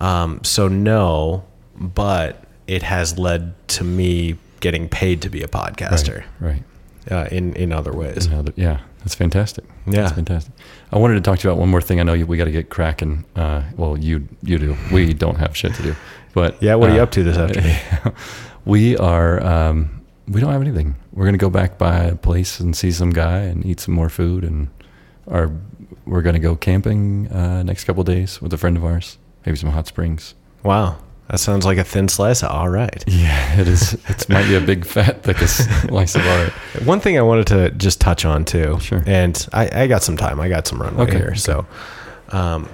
Um, so no, but it has led to me getting paid to be a podcaster Right. Uh, in in other ways. Yeah, th- yeah, that's fantastic. Yeah. that's fantastic. I wanted to talk to you about one more thing. I know you, we got to get cracking. Uh, well, you you do. We don't have shit to do. But Yeah, what are you uh, up to this afternoon? [laughs] we are. Um, we don't have anything. We're gonna go back by a place and see some guy and eat some more food, and our we're gonna go camping uh, next couple days with a friend of ours. Maybe some hot springs. Wow, that sounds like a thin slice. All right. [laughs] Yeah, it is. It might be a big fat thick slice of art. One thing I wanted to just touch on too, Sure. and I, I got some time. I got some runway Okay, here, so um,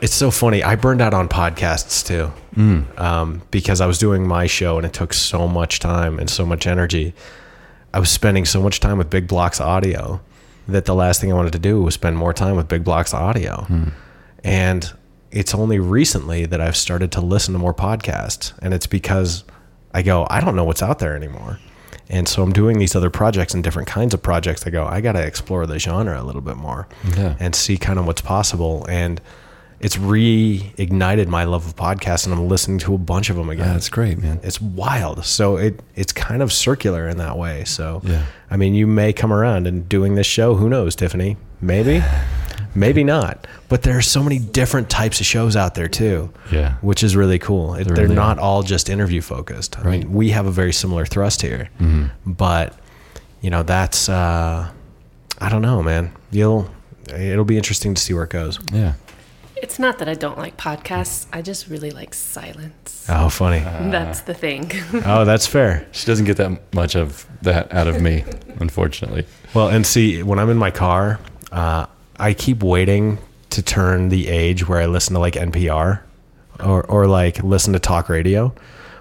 it's so funny. I burned out on podcasts too, Mm. um, because I was doing my show and it took so much time and so much energy. I was spending so much time with big blocks audio that the last thing I wanted to do was spend more time with big blocks audio, Hmm. and it's only recently that I've started to listen to more podcasts. And it's because I go, I don't know what's out there anymore. And so I'm doing these other projects and different kinds of projects. I go, I got to explore the genre a little bit more Yeah. and see kind of what's possible. And it's reignited my love of podcasts, and I'm listening to a bunch of them again. That's great, man. It's wild. So it it's kind of circular in that way. So Yeah. I mean, you may come around and doing this show. Who knows, Tiffany? Maybe, [laughs] maybe not. But there are so many different types of shows out there too. Yeah. which is really cool. It, There they're really not are. all just interview focused. I Right. mean, we have a very similar thrust here, but you know, that's uh, I don't know, man. You'll it'll be interesting to see where it goes. Yeah. It's not that I don't like podcasts. I just really like silence. Oh, funny. That's the thing. [laughs] oh, that's fair. She doesn't get that much of that out of me, [laughs] unfortunately. Well, and see, when I'm in my car, uh, I keep waiting to turn the age where I listen to like NPR or, or like listen to talk radio,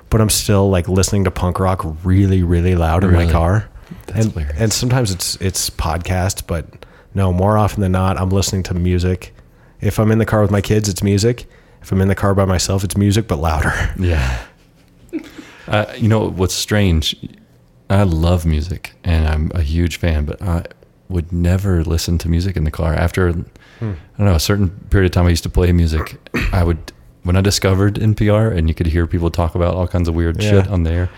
but I'm still like listening to punk rock really, really loud in my car. That's and, hilarious. and sometimes it's it's podcast, but no, more often than not, I'm listening to music. If I'm in the car with my kids, it's music. If I'm in the car by myself, it's music, but louder. [laughs] Yeah. Uh, you know what's strange? I love music and I'm a huge fan, but I would never listen to music in the car. After I don't know a certain period of time, I used to play music. I would when I discovered NPR and you could hear people talk about all kinds of weird Yeah. shit on there.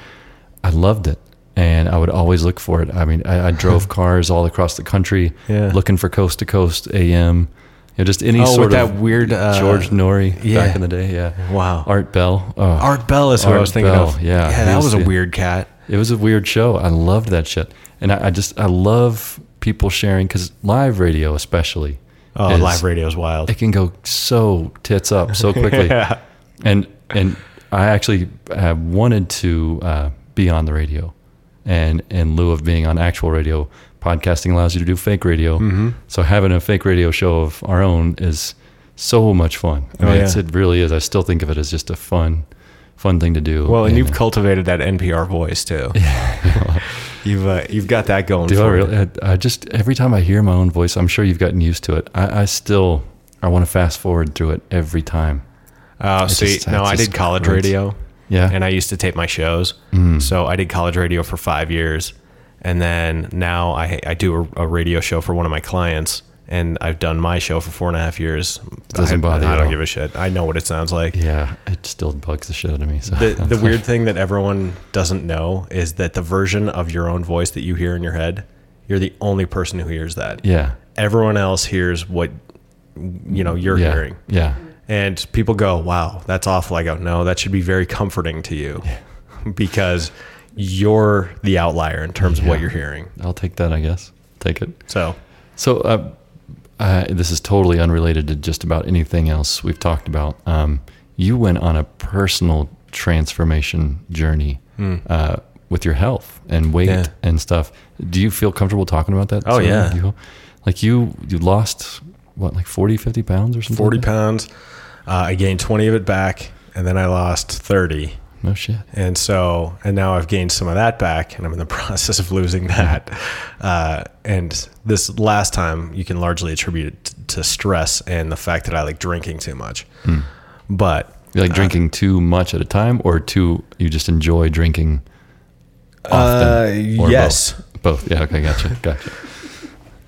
I loved it. And I would always look for it. I mean, I, I [laughs] drove cars all across the country, Yeah. looking for coast to coast AM. You know, just any Oh, sort with of that weird, uh, George Noory yeah. back in the day. Yeah, Wow. Art Bell. Oh, Art Bell is who I was thinking Bell, of. yeah. yeah, that was was a weird cat. It was a weird show. I loved that shit, and I, I just I love people sharing because live radio, especially. Oh, is- live radio is wild. It can go so tits up so [laughs] quickly, Yeah. and and I actually have wanted to uh, be on the radio, and in lieu of being on actual radio, podcasting allows you to do fake radio. Mm-hmm. So having a fake radio show of our own is so much fun. I Oh, yeah. it's, it really is. I still think of it as just a fun, fun thing to do. Well, and you've uh, cultivated that NPR voice too. [laughs] [laughs] you've uh, you've got that going. Do I really? I, I just every time I hear my own voice, I'm sure you've gotten used to it. I, I still I want to fast forward through it every time. Uh, see, just- no, I did college radio. Yeah. and I used to tape my shows. Mm. So I did college radio for five years, and then now I I do a, a radio show for one of my clients, and I've done my show for four and a half years. Doesn't I, bother I you don't give a shit. I know what it sounds like. Yeah, it still bugs the shit out of me. So The [laughs] the weird thing that everyone doesn't know is that the version of your own voice that you hear in your head, you're the only person who hears that. yeah, Everyone else hears what you know you're yeah, hearing. yeah, And people go, "Wow, that's awful." I go, "No, that should be very comforting to you, [laughs] because you're the outlier in terms of what you're hearing." I'll take that. I guess take it. So, So uh, uh, this is totally unrelated to just about anything else we've talked about. Um, you went on a personal transformation journey uh, with your health and weight. Yeah. and stuff. Do you feel comfortable talking about that? Oh, yeah. You- like you, you lost what, like 40, 50 pounds or something? forty like pounds, uh, I gained twenty of it back, and then I lost thirty. No shit. And so, and now I've gained some of that back, and I'm in the [laughs] process of losing that. Uh, and this last time, you can largely attribute it t- to stress and the fact that I like drinking too much. But You like drinking too much at a time, or too you just enjoy drinking often? Uh, yes. both? Both. Yeah. Okay. Gotcha. [laughs] Gotcha.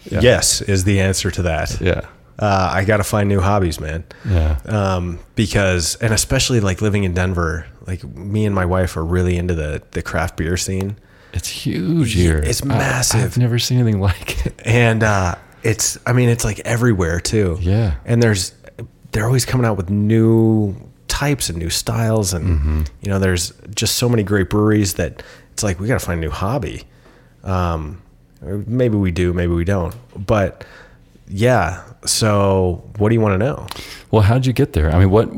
Yeah. yes is the answer to that. Yeah. Uh, I got to find new hobbies, man. Yeah. Um, because, and especially like living in Denver, like me and my wife are really into the the craft beer scene. It's huge here. It's I- massive. I've never seen anything like it. and uh, it's I mean it's like everywhere too. Yeah. and there's they're always coming out with new types and new styles, and Mm-hmm. you know there's just so many great breweries that it's like we got to find a new hobby. Um, maybe we do, maybe we don't, but yeah. So what do you want to know? Well, how'd you get there? I mean, what,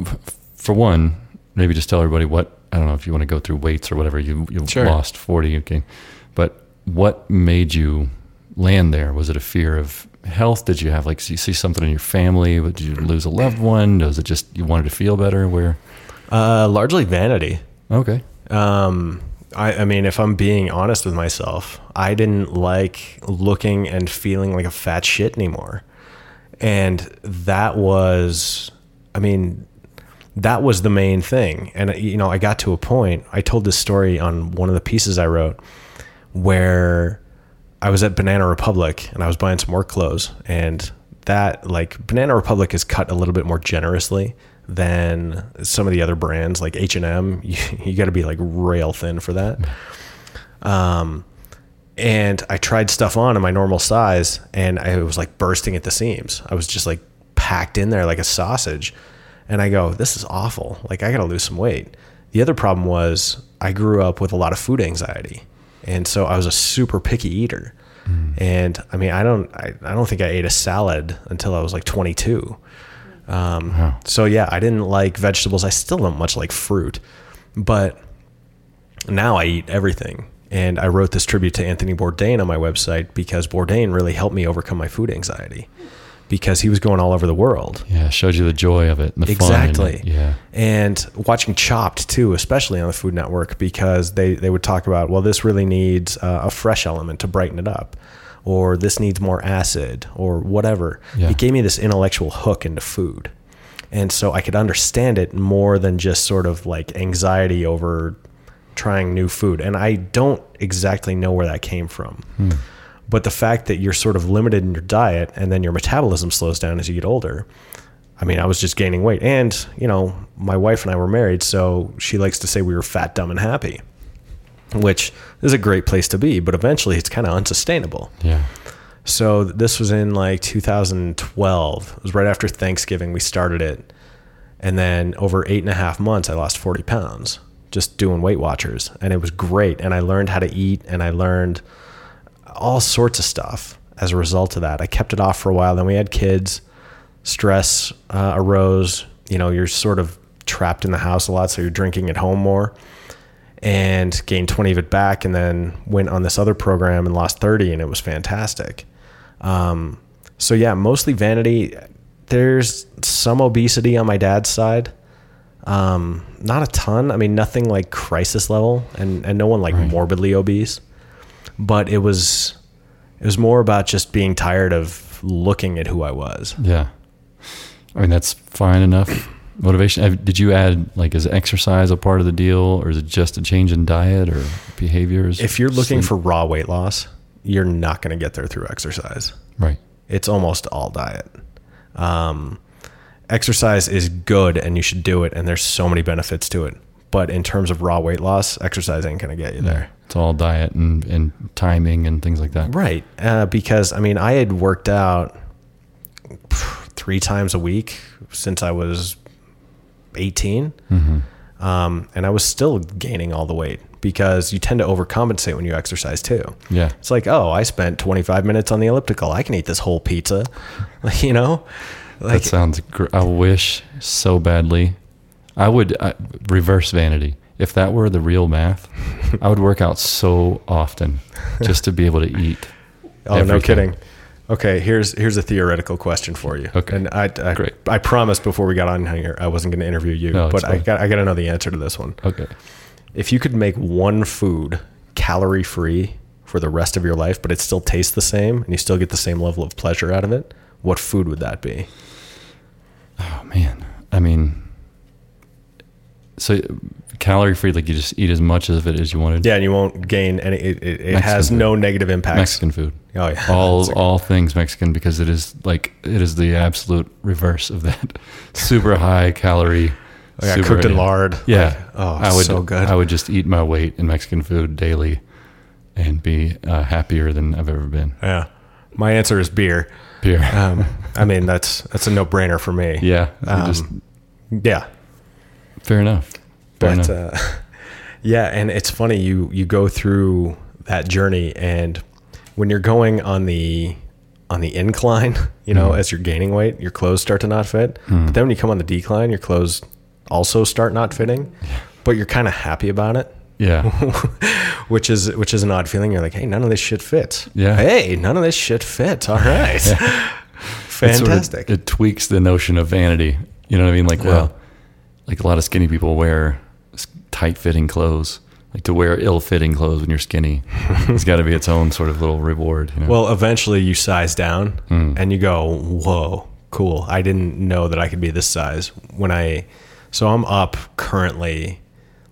for one, maybe just tell everybody what, I don't know if you want to go through weights or whatever, you, you Sure. lost 40, okay. But what made you land there? Was it a fear of health? Did you have like, you see something in your family? Did you lose a loved one? Was it just you wanted to feel better? Where? Uh, largely vanity. Okay. Um, I, I mean, if I'm being honest with myself, I didn't like looking and feeling like a fat shit anymore. And that was I mean, that was the main thing. And, you know, I got to a point, I told this story on one of the pieces I wrote where I was at Banana Republic and I was buying some work clothes. And that, like, Banana Republic is cut a little bit more generously than some of the other brands like H&M. [laughs] You, you got to be like rail thin for that. Um, and I tried stuff on in my normal size and I was like bursting at the seams. I was just like packed in there like a sausage. And I go, this is awful. Like I got to lose some weight. The other problem was I grew up with a lot of food anxiety. And so I was a super picky eater. And I mean, I don't, I, I don't think I ate a salad until I was like 22. Um, So yeah, I didn't like vegetables. I still don't much like fruit, but now I eat everything. And I wrote this tribute to Anthony Bourdain on my website because Bourdain really helped me overcome my food anxiety because he was going all over the world. Yeah, showed you the joy of it and the Exactly. fun. in it. Yeah. And watching Chopped too, especially on the Food Network, because they, they would talk about, well, this really needs uh, a fresh element to brighten it up, or this needs more acid, or whatever. Yeah. It gave me this intellectual hook into food. And so I could understand it more than just sort of like anxiety over trying new food. And I don't exactly know where that came from. But the fact that you're sort of limited in your diet and then your metabolism slows down as you get older. I mean, I was just gaining weight. And, you know, my wife and I were married, so she likes to say we were fat, dumb, and happy, which is a great place to be, but eventually it's kind of unsustainable. Yeah. So this was in like 2012. It was right after Thanksgiving we started it. And then over eight and a half months, I lost 40 pounds just doing Weight Watchers. And it was great. And I learned how to eat and I learned all sorts of stuff as a result of that. I kept it off for a while. Then we had kids. Stress uh, arose. You know, you're sort of trapped in the house a lot, so you're drinking at home more. And gained 20 of it back, and then went on this other program and lost 30, and it was fantastic. Um, so yeah, mostly vanity. There's some obesity on my dad's side. Um, not a ton. I mean, nothing like crisis level, and and no one like morbidly obese. But it was it was more about just being tired of looking at who I was. Yeah. I mean, that's fine enough. [clears throat] Motivation. Did you add, like, is exercise a part of the deal or is it just a change in diet or behaviors? If you're looking Sleep? for raw weight loss, you're not going to get there through exercise. Right. It's almost all diet. Um, exercise is good and you should do it, and there's so many benefits to it. But in terms of raw weight loss, exercise ain't to get you there. It's all diet and, and timing and things like that. Right. Uh, because, I mean, I had worked out three times a week since I was 18. Um, and I was still gaining all the weight because you tend to overcompensate when you exercise too. Yeah. It's like, oh, I spent 25 minutes on the elliptical. I can eat this whole pizza. [laughs] You know? Like, that sounds. Gr- I wish so badly. I would uh, reverse vanity. If that were the real math, I would work out so often just to be able to eat. [laughs] oh, no kidding. Okay, here's here's a theoretical question for you. Okay. and I I, Great. I promised before we got on here I wasn't going to interview you, No, but I got I got to know the answer to this one. Okay. If you could make one food calorie free for the rest of your life, but it still tastes the same and you still get the same level of pleasure out of it, what food would that be? Oh man. I mean, so calorie free, like you just eat as much of it as you wanted. Yeah, and you won't gain any. It, it, it has food. no negative impact. Mexican food. Oh yeah, [laughs] all all things Mexican because it is like it is the absolute reverse of that. [laughs] Super high calorie. Oh, yeah, cooked in lard. Yeah. Like, oh, I would so good. I would just eat my weight in Mexican food daily and be uh, happier than I've ever been. yeah, my answer is beer. Beer. Um, [laughs] I mean, that's that's a no brainer for me. yeah. Um, just yeah. Fair enough. Fair but enough. uh, [laughs] yeah and it's funny you you go through that journey and when you're going on the on the incline [laughs] you know Mm-hmm. as you're gaining weight your clothes start to not fit but then when you come on the decline your clothes also start not fitting but you're kind of happy about it yeah. [laughs] which is which is an odd feeling you're like hey none of this shit fits Yeah. hey none of this shit fits all right It sort of- fantastic it tweaks the notion of vanity. You know what I mean? Like, Yeah. well, like a lot of skinny people wear tight fitting clothes. Like to wear ill fitting clothes when you're skinny, it's got to be its own sort of little reward. You know? Well, eventually you size down Hmm. and you go, whoa, cool. I didn't know that I could be this size when I. So I'm up currently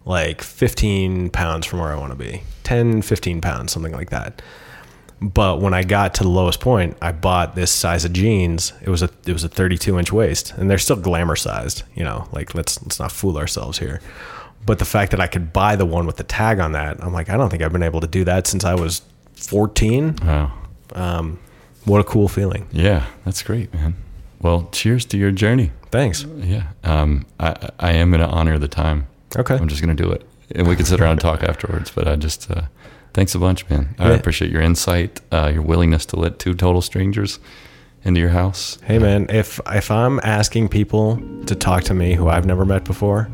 like 15 pounds from where I want to be 10, 15 pounds, something like that. But when I got to the lowest point, I bought this size of jeans. It was a it was a 32 inch waist, and they're still glamour sized. You know, like let's let's not fool ourselves here. But the fact that I could buy the one with the tag on that, I'm like, I don't think I've been able to do that since I was 14. Wow. Um, what a cool feeling. Yeah, that's great, man. Well, cheers to your journey. Thanks. Yeah. Um, I, I am going to honor the time. Okay. I'm just going to do it. And we can sit around and talk afterwards. But I just, uh, thanks a bunch, man. I Yeah. appreciate your insight, uh, your willingness to let two total strangers into your house. Hey man, if if I'm asking people to talk to me who I've never met before,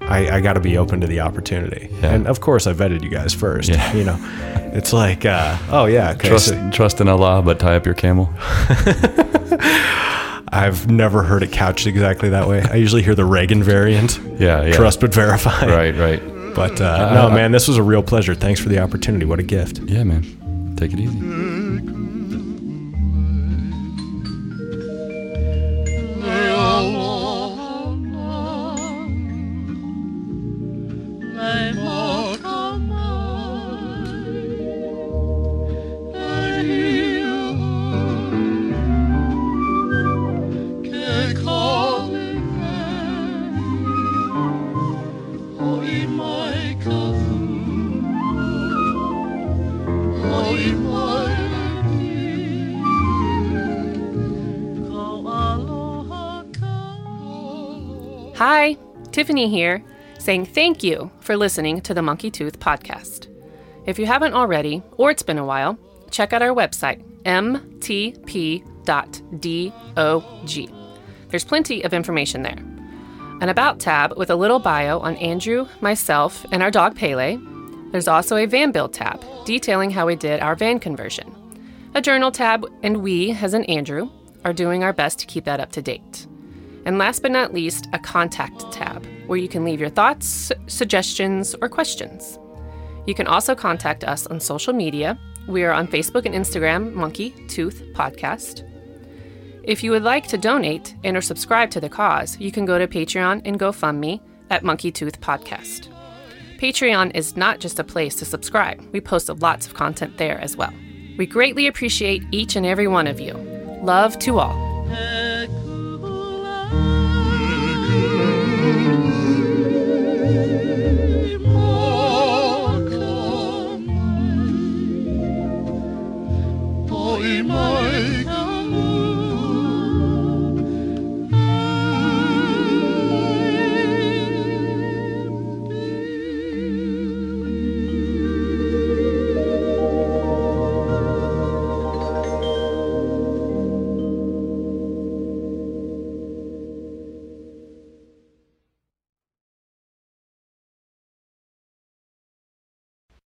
I, I got to be open to the opportunity. Yeah. And of course, I vetted you guys first. Yeah. You know, it's like, uh, oh yeah, okay. Trust, so trust in Allah, but tie up your camel. [laughs] I've never heard it couched exactly that way. I usually hear the Reagan variant. Yeah, yeah. Trust but verify. Right, right. But uh, no, man, this was a real pleasure. Thanks for the opportunity. What a gift. Yeah, man. Take it easy. Tiffany here, saying thank you for listening to the Monkey Tooth podcast. If you haven't already, or it's been a while, check out our website, mtp.dog. There's plenty of information there. An About tab with a little bio on Andrew, myself, and our dog Pele. There's also a van build tab detailing how we did our van conversion. A journal tab, and we, as in Andrew, are doing our best to keep that up to date. And last but not least, a contact tab where you can leave your thoughts, suggestions, or questions. You can also contact us on social media. We are on Facebook and Instagram, Monkey Tooth Podcast. If you would like to donate and or subscribe to the cause, you can go to Patreon and GoFundMe at Monkey Tooth Podcast. Patreon is not just a place to subscribe. We post lots of content there as well. We greatly appreciate each and every one of you. Love to all. My